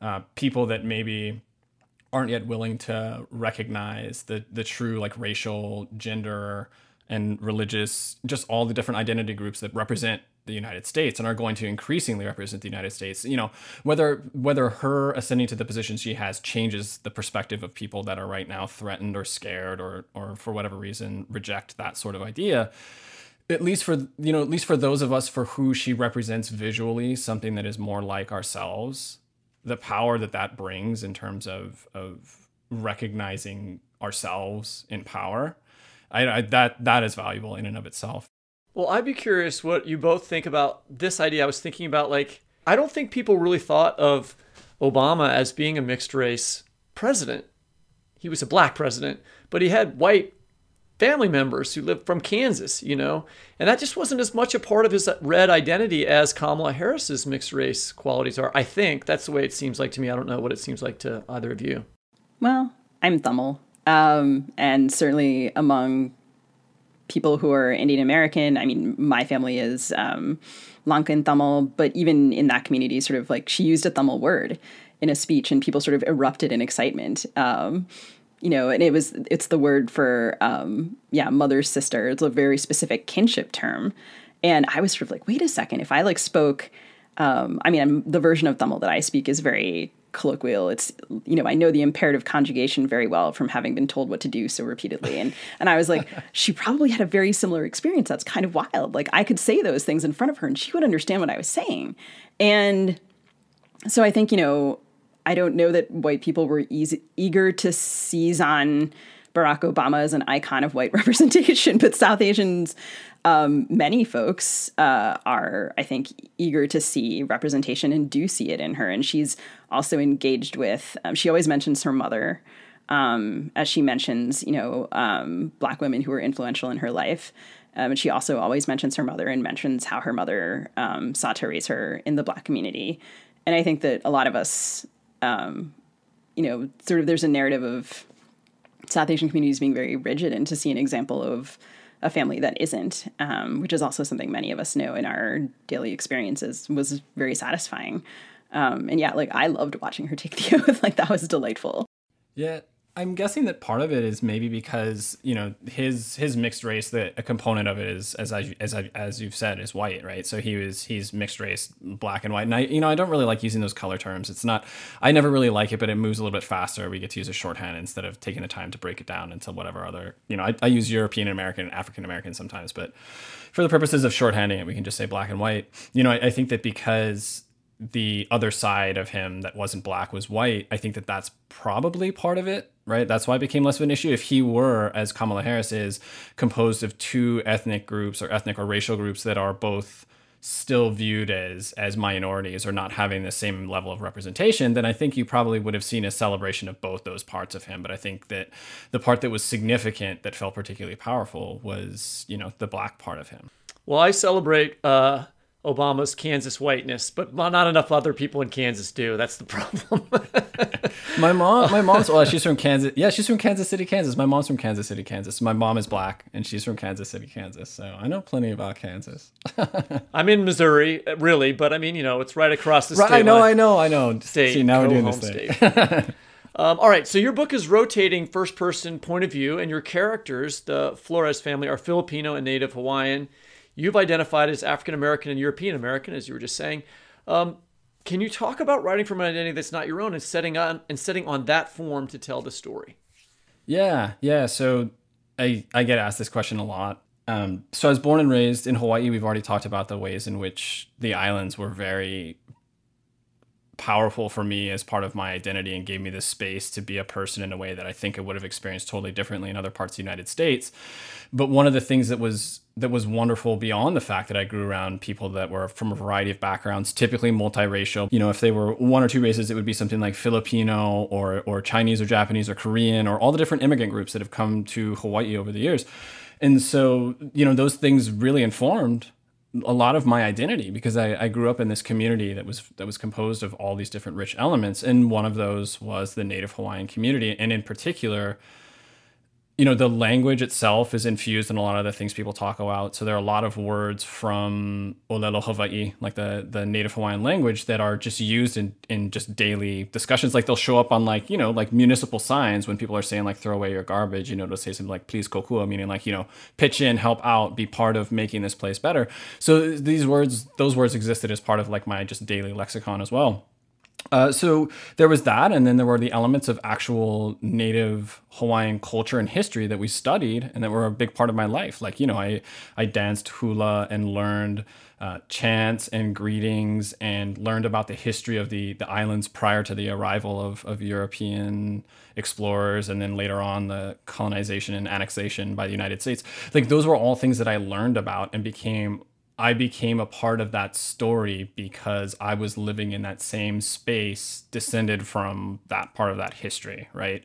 uh, people that maybe aren't yet willing to recognize the the true like racial, gender, and religious, just all the different identity groups that represent the United States and are going to increasingly represent the United States. You know, whether whether her ascending to the position she has changes the perspective of people that are right now threatened or scared or or for whatever reason reject that sort of idea. At least for you know, at least for those of us for who she represents visually, something that is more like ourselves, the power that that brings in terms of of recognizing ourselves in power. I, I, that that is valuable in and of itself. Well i'd be curious what you both think about this idea. I was thinking about like i don't think people really thought of obama as being a mixed race president. He was a black president but he had white family members who lived from Kansas, you know, and that just wasn't as much a part of his red identity as Kamala Harris's mixed race qualities are. I think that's the way it seems like to me. I don't know what it seems like to either of you. Well, I'm Tamil, um, and certainly among people who are Indian American. I mean, my family is um, Lankan Tamil, but even in that community, sort of like she used a Tamil word in a speech, and people sort of erupted in excitement. Um, you know, and it was it's the word for um, yeah, mother's sister. It's a very specific kinship term, and I was sort of like, wait a second, if I like spoke. Um, I mean, I'm, the version of Tamil that I speak is very colloquial. It's you know I know the imperative conjugation very well from having been told what to do so repeatedly, and and I was like, she probably had a very similar experience. That's kind of wild. Like I could say those things in front of her, and she would understand what I was saying. And so I think you know I don't know that white people were easy, eager to seize on Barack Obama as an icon of white representation, but South Asians um, many folks uh, are, I think, eager to see representation and do see it in her. And she's also engaged with, um, she always mentions her mother. Um, as she mentions, you know, um, black women who were influential in her life. Um, and she also always mentions her mother and mentions how her mother um, sought to raise her in the black community. And I think that a lot of us, you know, sort of there's a narrative of South Asian communities being very rigid and to see an example of a family that isn't, um, which is also something many of us know in our daily experiences, was very satisfying. Um, and yeah, like I loved watching her take the oath. like that was delightful. Yeah, I'm guessing that part of it is maybe because you know his his mixed race. That a component of it is as I, as I, as you've said is white, right? So he was he's mixed race, black and white. And I you know I don't really like using those color terms. It's not I never really like it, but it moves a little bit faster. We get to use a shorthand instead of taking the time to break it down into whatever other you know I, I use European American and African American sometimes, but for the purposes of shorthanding it, we can just say black and white. You know I, I think that because the other side of him that wasn't black was white, I think that that's probably part of it, right? That's why it became less of an issue. If he were, as Kamala Harris is, composed of two ethnic groups or ethnic or racial groups that are both still viewed as as minorities or not having the same level of representation then i think you probably would have seen a celebration of both those parts of him but i think that the part that was significant that felt particularly powerful was you know the black part of him well i celebrate uh Obama's Kansas whiteness, but not enough other people in Kansas do. That's the problem. my mom, my mom's well, she's from Kansas. Yeah, she's from Kansas City, Kansas. My mom's from Kansas City, Kansas. My mom is black, and she's from Kansas City, Kansas. So I know plenty about Kansas. I'm in Missouri, really, but I mean, you know, it's right across the right, state. I know, line. I know, I know. State. See, now we're doing this thing. Um, all right, so your book is rotating first person point of view, and your characters, the Flores family, are Filipino and Native Hawaiian you've identified as African American and European American, as you were just saying. Um, can you talk about writing from an identity that's not your own and setting on and setting on that form to tell the story? Yeah, yeah. So I I get asked this question a lot. Um, so I was born and raised in Hawaii. We've already talked about the ways in which the islands were very powerful for me as part of my identity and gave me the space to be a person in a way that I think I would have experienced totally differently in other parts of the United States. But one of the things that was that was wonderful beyond the fact that I grew around people that were from a variety of backgrounds, typically multiracial. You know, if they were one or two races, it would be something like Filipino or or Chinese or Japanese or Korean or all the different immigrant groups that have come to Hawaii over the years. And so, you know, those things really informed a lot of my identity because I, I grew up in this community that was that was composed of all these different rich elements. And one of those was the native hawaiian community. And in particular you know the language itself is infused in a lot of the things people talk about. So there are a lot of words from olelo hawaii like the the native hawaiian language that are just used in in just daily discussions. Like they'll show up on like you know like municipal signs when people are saying like throw away your garbage you know to say something like please kokua meaning like you know pitch in help out be part of making this place better. So these words those words existed as part of like my just daily lexicon as well uh, so there was that, and then there were the elements of actual native Hawaiian culture and history that we studied, and that were a big part of my life. Like you know, I I danced hula and learned uh, chants and greetings, and learned about the history of the the islands prior to the arrival of of European explorers, and then later on the colonization and annexation by the United States. Like those were all things that I learned about and became I became a part of that story because I was living in that same space, descended from that part of that history, right?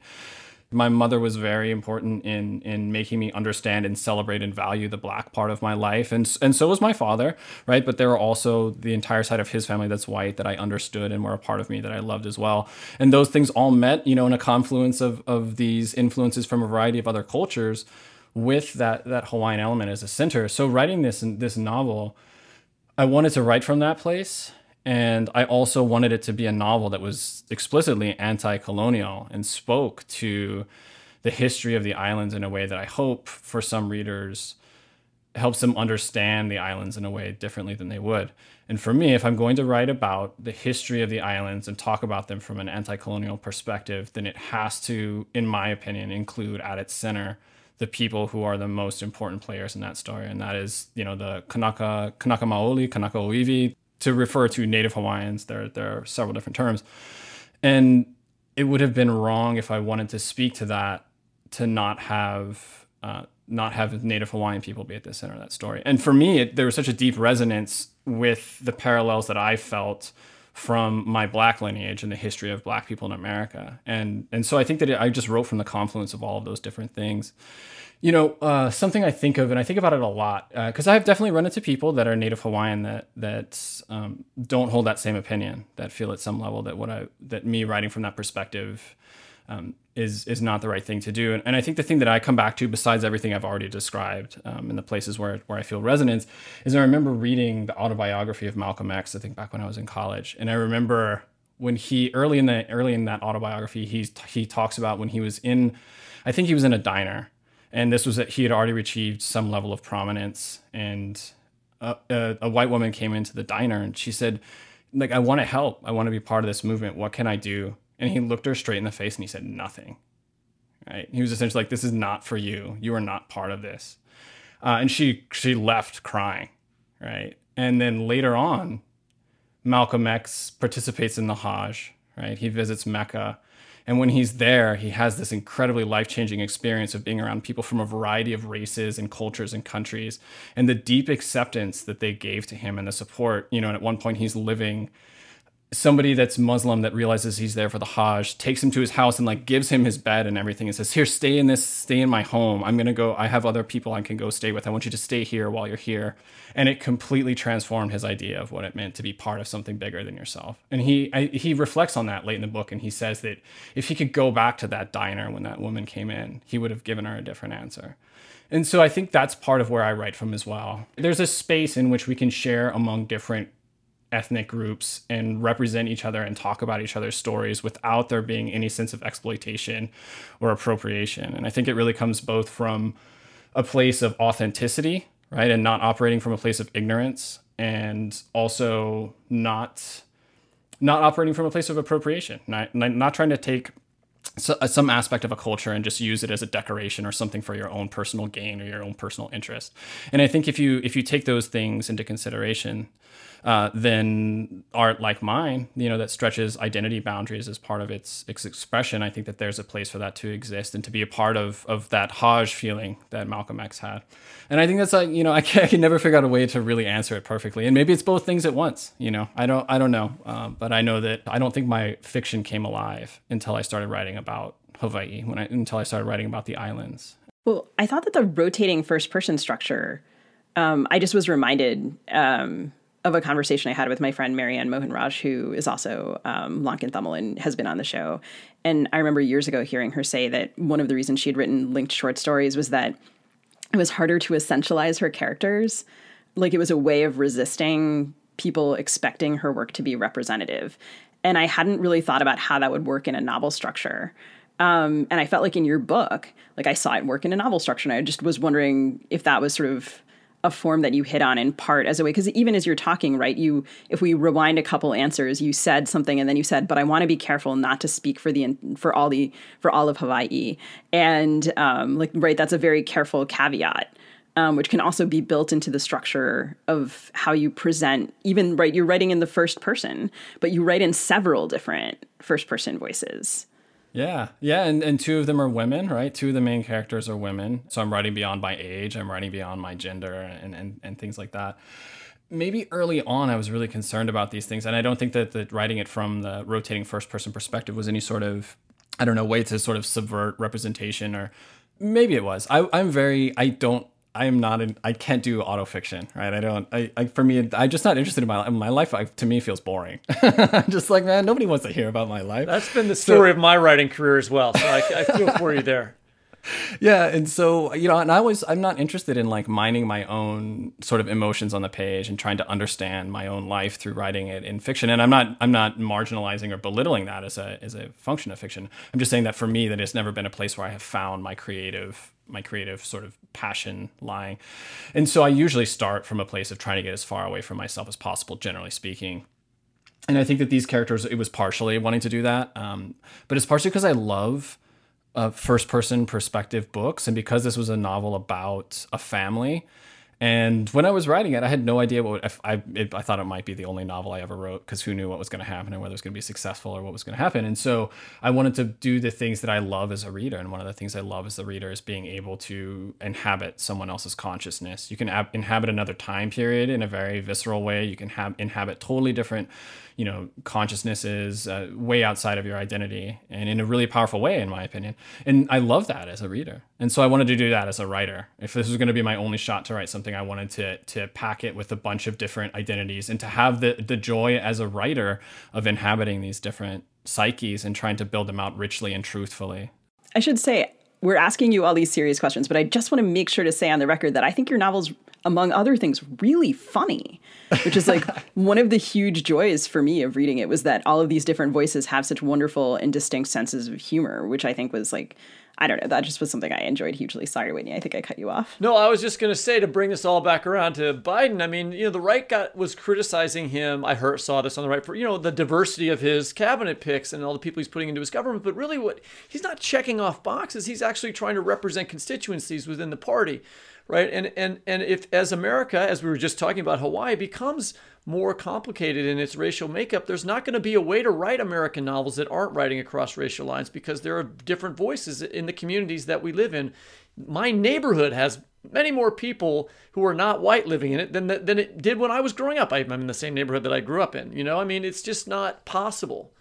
My mother was very important in in making me understand and celebrate and value the black part of my life, and and so was my father, right? But there were also the entire side of his family that's white that I understood and were a part of me that I loved as well. And those things all met, you know, in a confluence of of these influences from a variety of other cultures with that that Hawaiian element as a center. So writing this this novel, I wanted to write from that place. And I also wanted it to be a novel that was explicitly anti colonial and spoke to the history of the islands in a way that I hope for some readers helps them understand the islands in a way differently than they would. And for me, if I'm going to write about the history of the islands and talk about them from an anti colonial perspective, then it has to, in my opinion, include at its center the people who are the most important players in that story. And that is, you know, the Kanaka, Kanaka Maoli, Kanaka Oiwi, to refer to Native Hawaiians. There, there are several different terms. And it would have been wrong if I wanted to speak to that to not have uh, not have Native Hawaiian people be at the center of that story. And for me, it, there was such a deep resonance with the parallels that I felt from my black lineage and the history of black people in America. And and so I think that it, I just wrote from the confluence of all of those different things. You know, uh, something I think of, and I think about it a lot, because uh, I've definitely run into people that are Native Hawaiian that that um, don't hold that same opinion, that feel at some level that what I that me writing from that perspective um, is is not the right thing to do. And, and, I think the thing that I come back to, besides everything I've already described, um, in the places where where I feel resonance, is I remember reading the autobiography of Malcolm X. I think back when I was in college, and I remember when he early in the early in that autobiography, he he talks about when he was in, I think he was in a diner, and this was that he had already achieved some level of prominence, and a, a, a white woman came into the diner, and she said, like, I want to help, I want to be part of this movement. What can I do? And he looked her straight in the face and he said nothing. Right? He was essentially like, "This is not for you. You are not part of this." Uh, and she she left crying, right? And then later on, Malcolm X participates in the Hajj, right? He visits Mecca. And when he's there, he has this incredibly life changing experience of being around people from a variety of races and cultures and countries, and the deep acceptance that they gave to him and the support. You know, and at one point, he's living somebody that's Muslim that realizes he's there for the Hajj takes him to his house and like gives him his bed and everything and says, "Here, stay in this, stay in my home. I'm gonna go. I have other people I can go stay with. I want you to stay here while you're here." And it completely transformed his idea of what it meant to be part of something bigger than yourself. And he I, he reflects on that late in the book, and he says that if he could go back to that diner when that woman came in, he would have given her a different answer. And so I think that's part of where I write from as well. There's a space in which we can share among different ethnic groups and represent each other and talk about each other's stories without there being any sense of exploitation or appropriation. And I think it really comes both from a place of authenticity, right, and not operating from a place of ignorance, and also not not operating from a place of appropriation, not not trying to take uh, some aspect of a culture and just use it as a decoration or something for your own personal gain or your own personal interest. And I think if you if you take those things into consideration, uh, then art like mine, you know, that stretches identity boundaries as part of its, its expression, I think that there's a place for that to exist and to be a part of of that Hajj feeling that Malcolm X had. And I think that's like, you know, I can, I can never figure out a way to really answer it perfectly. And maybe it's both things at once, you know, I don't, I don't know. Um, but I know that I don't think my fiction came alive until I started writing about Hawaii, when I, until I started writing about the islands. Well, I thought that the rotating first person structure, um, I just was reminded, um, of a conversation I had with my friend Mary Anne Mohanraj, who is also um, Lankan Tamil and has been on the show. And I remember years ago hearing her say that one of the reasons she had written linked short stories was that it was harder to essentialize her characters. Like it was a way of resisting people expecting her work to be representative. And I hadn't really thought about how that would work in a novel structure. Um, and I felt like in your book, like I saw it work in a novel structure. And I just was wondering if that was sort of a form that you hit on in part as a way because even as you're talking right you if we rewind a couple answers you said something and then you said but i want to be careful not to speak for the for all the for all of hawaii. And um, like right that's a very careful caveat um, which can also be built into the structure of how you present even right you're writing in the first person but you write in several different first person voices yeah, yeah, and, and two of them are women, right? Two of the main characters are women. So I'm writing beyond my age, I'm writing beyond my gender and, and, and things like that. Maybe early on, I was really concerned about these things. And I don't think that, that writing it from the rotating first person perspective was any sort of, I don't know, way to sort of subvert representation or maybe it was. I, I'm very, I don't I am not in, I can't do auto fiction, right? I don't, I, I for me, I'm just not interested in my, my life. I, to me feels boring. I'm just like, man, nobody wants to hear about my life. That's been the story so, of my writing career as well. So I, I feel for you there. yeah, and so you know, and I was I'm not interested in like mining my own sort of emotions on the page and trying to understand my own life through writing it in fiction. And I'm not I'm not marginalizing or belittling that as a as a function of fiction. I'm just saying that for me, that it's never been a place where I have found my creative my creative sort of passion lying. And so I usually start from a place of trying to get as far away from myself as possible, generally speaking and I think that these characters, it was partially wanting to do that, um, but it's partially because I love uh, first person perspective books, and because this was a novel about a family. And when I was writing it, I had no idea what I it, I thought it might be the only novel I ever wrote because who knew what was going to happen and whether it was going to be successful or what was going to happen. And so I wanted to do the things that I love as a reader, and one of the things I love as a reader is being able to inhabit someone else's consciousness. You can ab- inhabit another time period in a very visceral way. You can have inhabit totally different you know consciousness is uh, way outside of your identity and in a really powerful way in my opinion and i love that as a reader and so i wanted to do that as a writer. If this was going to be my only shot to write something i wanted to to pack it with a bunch of different identities and to have the the joy as a writer of inhabiting these different psyches and trying to build them out richly and truthfully. I should say we're asking you all these serious questions, but I just want to make sure to say on the record that I think your novel's, among other things, really funny, which is like one of the huge joys for me of reading it was that all of these different voices have such wonderful and distinct senses of humor, which I think was like I don't know. That just was something I enjoyed hugely. Sorry, Whitney. I think I cut you off. No, I was just going to say to bring this all back around to Biden. I mean, you know, the right got was criticizing him. I heard saw this on the right for you know the diversity of his cabinet picks and all the people he's putting into his government. But really, what he's not checking off boxes. He's actually trying to represent constituencies within the party, right? And and and if as America, as we were just talking about, Hawaii becomes more complicated in its racial makeup, there's not going to be a way to write American novels that aren't writing across racial lines because there are different voices in the communities that we live in. My neighborhood has many more people who are not white living in it than than it did when I was growing up. I'm in the same neighborhood that I grew up in. You know, I mean, it's just not possible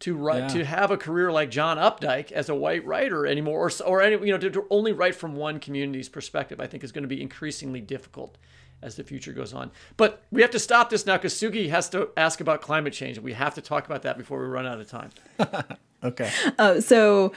to write yeah. to have a career like John Updike as a white writer anymore, or or any, you know to, to only write from one community's perspective. I think is going to be increasingly difficult as the future goes on. But we have to stop this now because Sugi has to ask about climate change, and we have to talk about that before we run out of time. okay. Uh, so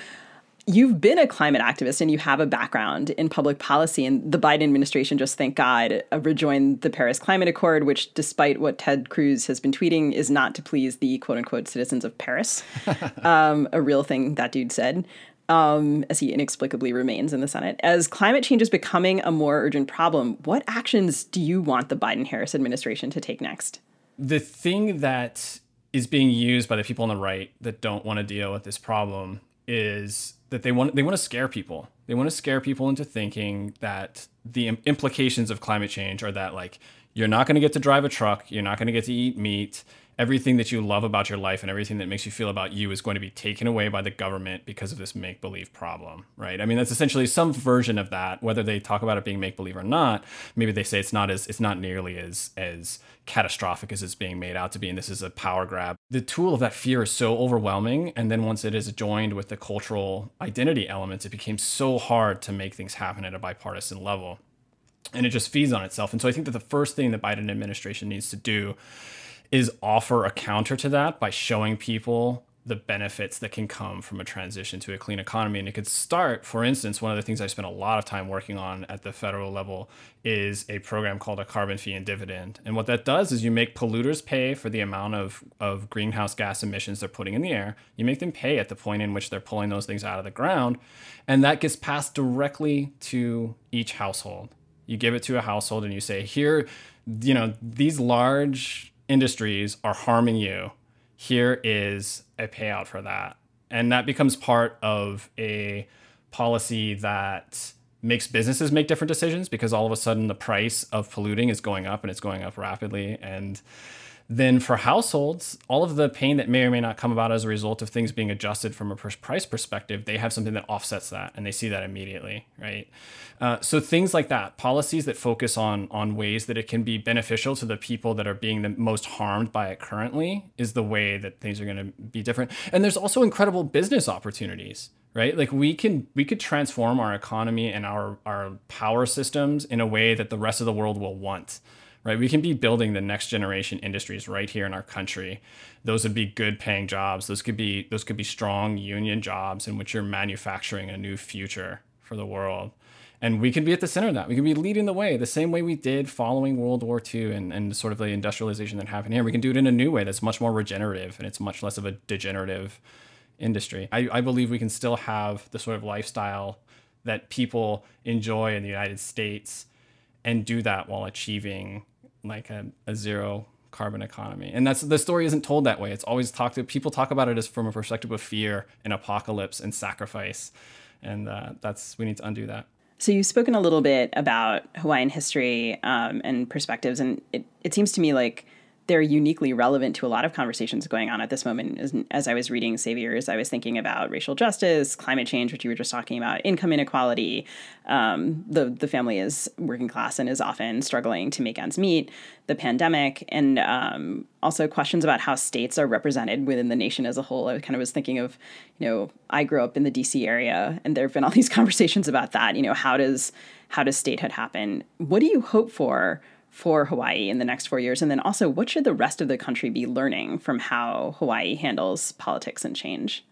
you've been a climate activist and you have a background in public policy and the biden administration just thank god uh, rejoined the paris climate accord which despite what ted cruz has been tweeting is not to please the quote unquote citizens of paris um, a real thing that dude said um, as he inexplicably remains in the Senate. As climate change is becoming a more urgent problem, what actions do you want the Biden Harris administration to take next? The thing that is being used by the people on the right that don't want to deal with this problem is that they want they want to scare people. They want to scare people into thinking that the implications of climate change are that like you're not going to get to drive a truck, you're not going to get to eat meat, everything that you love about your life and everything that makes you feel about you is going to be taken away by the government because of this make believe problem, right? I mean, that's essentially some version of that. Whether they talk about it being make believe or not, maybe they say it's not as it's not nearly as as catastrophic as it's being made out to be, and this is a power grab. The tool of that fear is so overwhelming, and then once it is joined with the cultural identity elements, it became so hard to make things happen at a bipartisan level and it just feeds on itself. And so I think that the first thing the Biden administration needs to do is offer a counter to that by showing people the benefits that can come from a transition to a clean economy. And it could start, for instance, one of the things I spent a lot of time working on at the federal level is a program called a carbon fee and dividend. And what that does is you make polluters pay for the amount of, of greenhouse gas emissions they're putting in the air. You make them pay at the point in which they're pulling those things out of the ground. And that gets passed directly to each household. You give it to a household and you say, here, you know, these large industries are harming you, here is a payout for that. And that becomes part of a policy that makes businesses make different decisions because all of a sudden the price of polluting is going up and it's going up rapidly. And then for households, all of the pain that may or may not come about as a result of things being adjusted from a price perspective, they have something that offsets that and they see that immediately, right? Uh, so things like that, policies that focus on on ways that it can be beneficial to the people that are being the most harmed by it currently is the way that things are going to be different. And there's also incredible business opportunities, right? Like we can we could transform our economy and our our power systems in a way that the rest of the world will want right? We can be building the next generation industries right here in our country. Those would be good paying jobs. Those could be those could be strong union jobs in which you're manufacturing a new future for the world. And we can be at the center of that. We can be leading the way the same way we did following World War II and, and sort of the industrialization that happened here. We can do it in a new way that's much more regenerative and it's much less of a degenerative industry. I, I believe we can still have the sort of lifestyle that people enjoy in the United States and do that while achieving like a, a zero carbon economy. And that's the story isn't told that way. It's always talked to people talk about it as from a perspective of fear and apocalypse and sacrifice. And uh, that's we need to undo that. So you've spoken a little bit about Hawaiian history um, and perspectives, and it, it seems to me like they're uniquely relevant to a lot of conversations going on at this moment. As, as, I was reading Saviors, I was thinking about racial justice, climate change, which you were just talking about, income inequality. Um, the the family is working class and is often struggling to make ends meet. The pandemic, and um, also questions about how states are represented within the nation as a whole. I kind of was thinking of, you know, I grew up in the D.C. area, and there have been all these conversations about that. You know, how does how does statehood happen? What do you hope for? For Hawaii in the next four years? And then also, what should the rest of the country be learning from how Hawaii handles politics and change?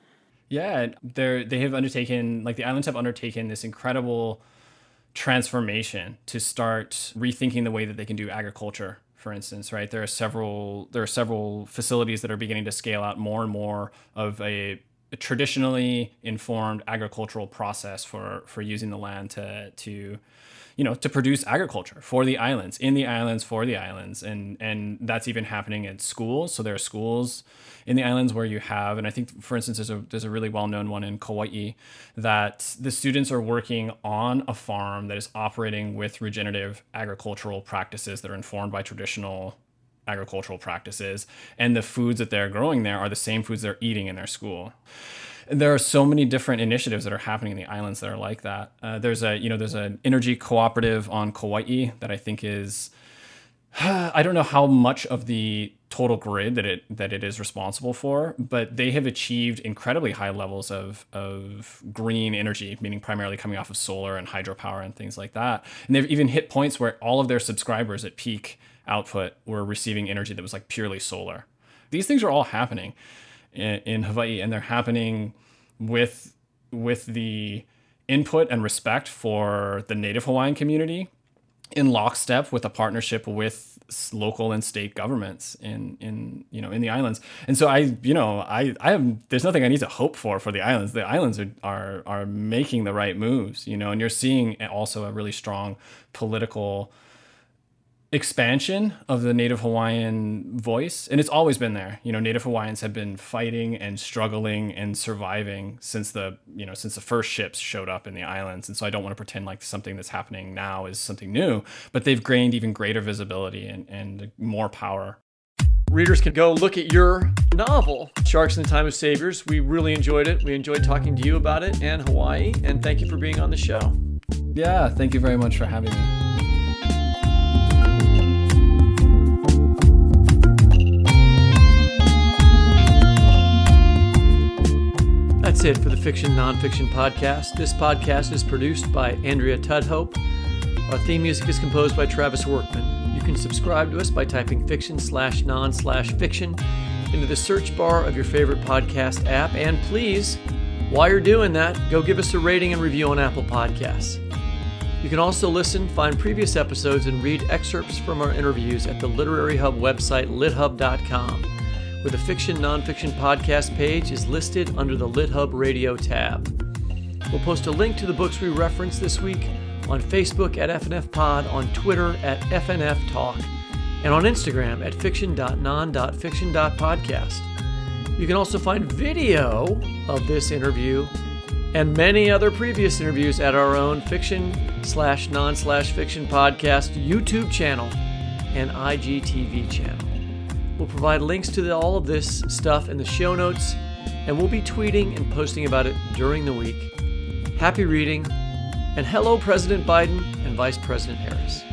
Yeah, they they have undertaken like the islands have undertaken this incredible transformation to start rethinking the way that they can do agriculture. For instance, right there are several there are several facilities that are beginning to scale out more and more of a, a traditionally informed agricultural process for for using the land to to you know, to produce agriculture for the islands, in the islands, for the islands, and and that's even happening in schools. So there are schools in the islands where you have, and I think, for instance, there's a there's a really well known one in Kauai that the students are working on a farm that is operating with regenerative agricultural practices that are informed by traditional agricultural practices, and the foods that they're growing there are the same foods they're eating in their school there are so many different initiatives that are happening in the islands that are like that. Uh, there's a you know there's an energy cooperative on Kauai that I think is I don't know how much of the total grid that it that it is responsible for, but they have achieved incredibly high levels of of green energy, meaning primarily coming off of solar and hydropower and things like that. And they've even hit points where all of their subscribers at peak output were receiving energy that was like purely solar. These things are all happening in, in Hawaii, and they're happening with with the input and respect for the Native Hawaiian community in lockstep with a partnership with local and state governments in in you know in the islands. And so i you know i i have there's nothing i need to hope for for the islands. The islands are are, are making the right moves you know and you're seeing also a really strong political expansion of the Native Hawaiian voice, and it's always been there. You know, Native Hawaiians have been fighting and struggling and surviving since the you know since the first ships showed up in the islands. And so I don't want to pretend like something that's happening now is something new, but they've gained even greater visibility and, and more power. Readers can go look at your novel, Sharks in the Time of Saviors. We really enjoyed it. We enjoyed talking to you about it and Hawaii, and thank you for being on the show. Yeah, thank you very much for having me. That's it for the Fiction Nonfiction Podcast. This podcast is produced by Andrea Tudhope. Our theme music is composed by Travis Workman. You can subscribe to us by typing fiction slash non slash fiction into the search bar of your favorite podcast app. And please, while you're doing that, go give us a rating and review on Apple Podcasts. You can also listen, find previous episodes, and read excerpts from our interviews at the Literary Hub website, lithub.com the fiction nonfiction podcast page is listed under the LitHub Radio tab. We'll post a link to the books we referenced this week on Facebook at FNF Pod, on Twitter at FNF Talk, and on Instagram at fiction.non.fiction.podcast. You can also find video of this interview and many other previous interviews at our own fiction slash non slash fiction podcast YouTube channel and IGTV channel. We'll provide links to the, all of this stuff in the show notes, and we'll be tweeting and posting about it during the week. Happy reading, and hello, President Biden and Vice President Harris.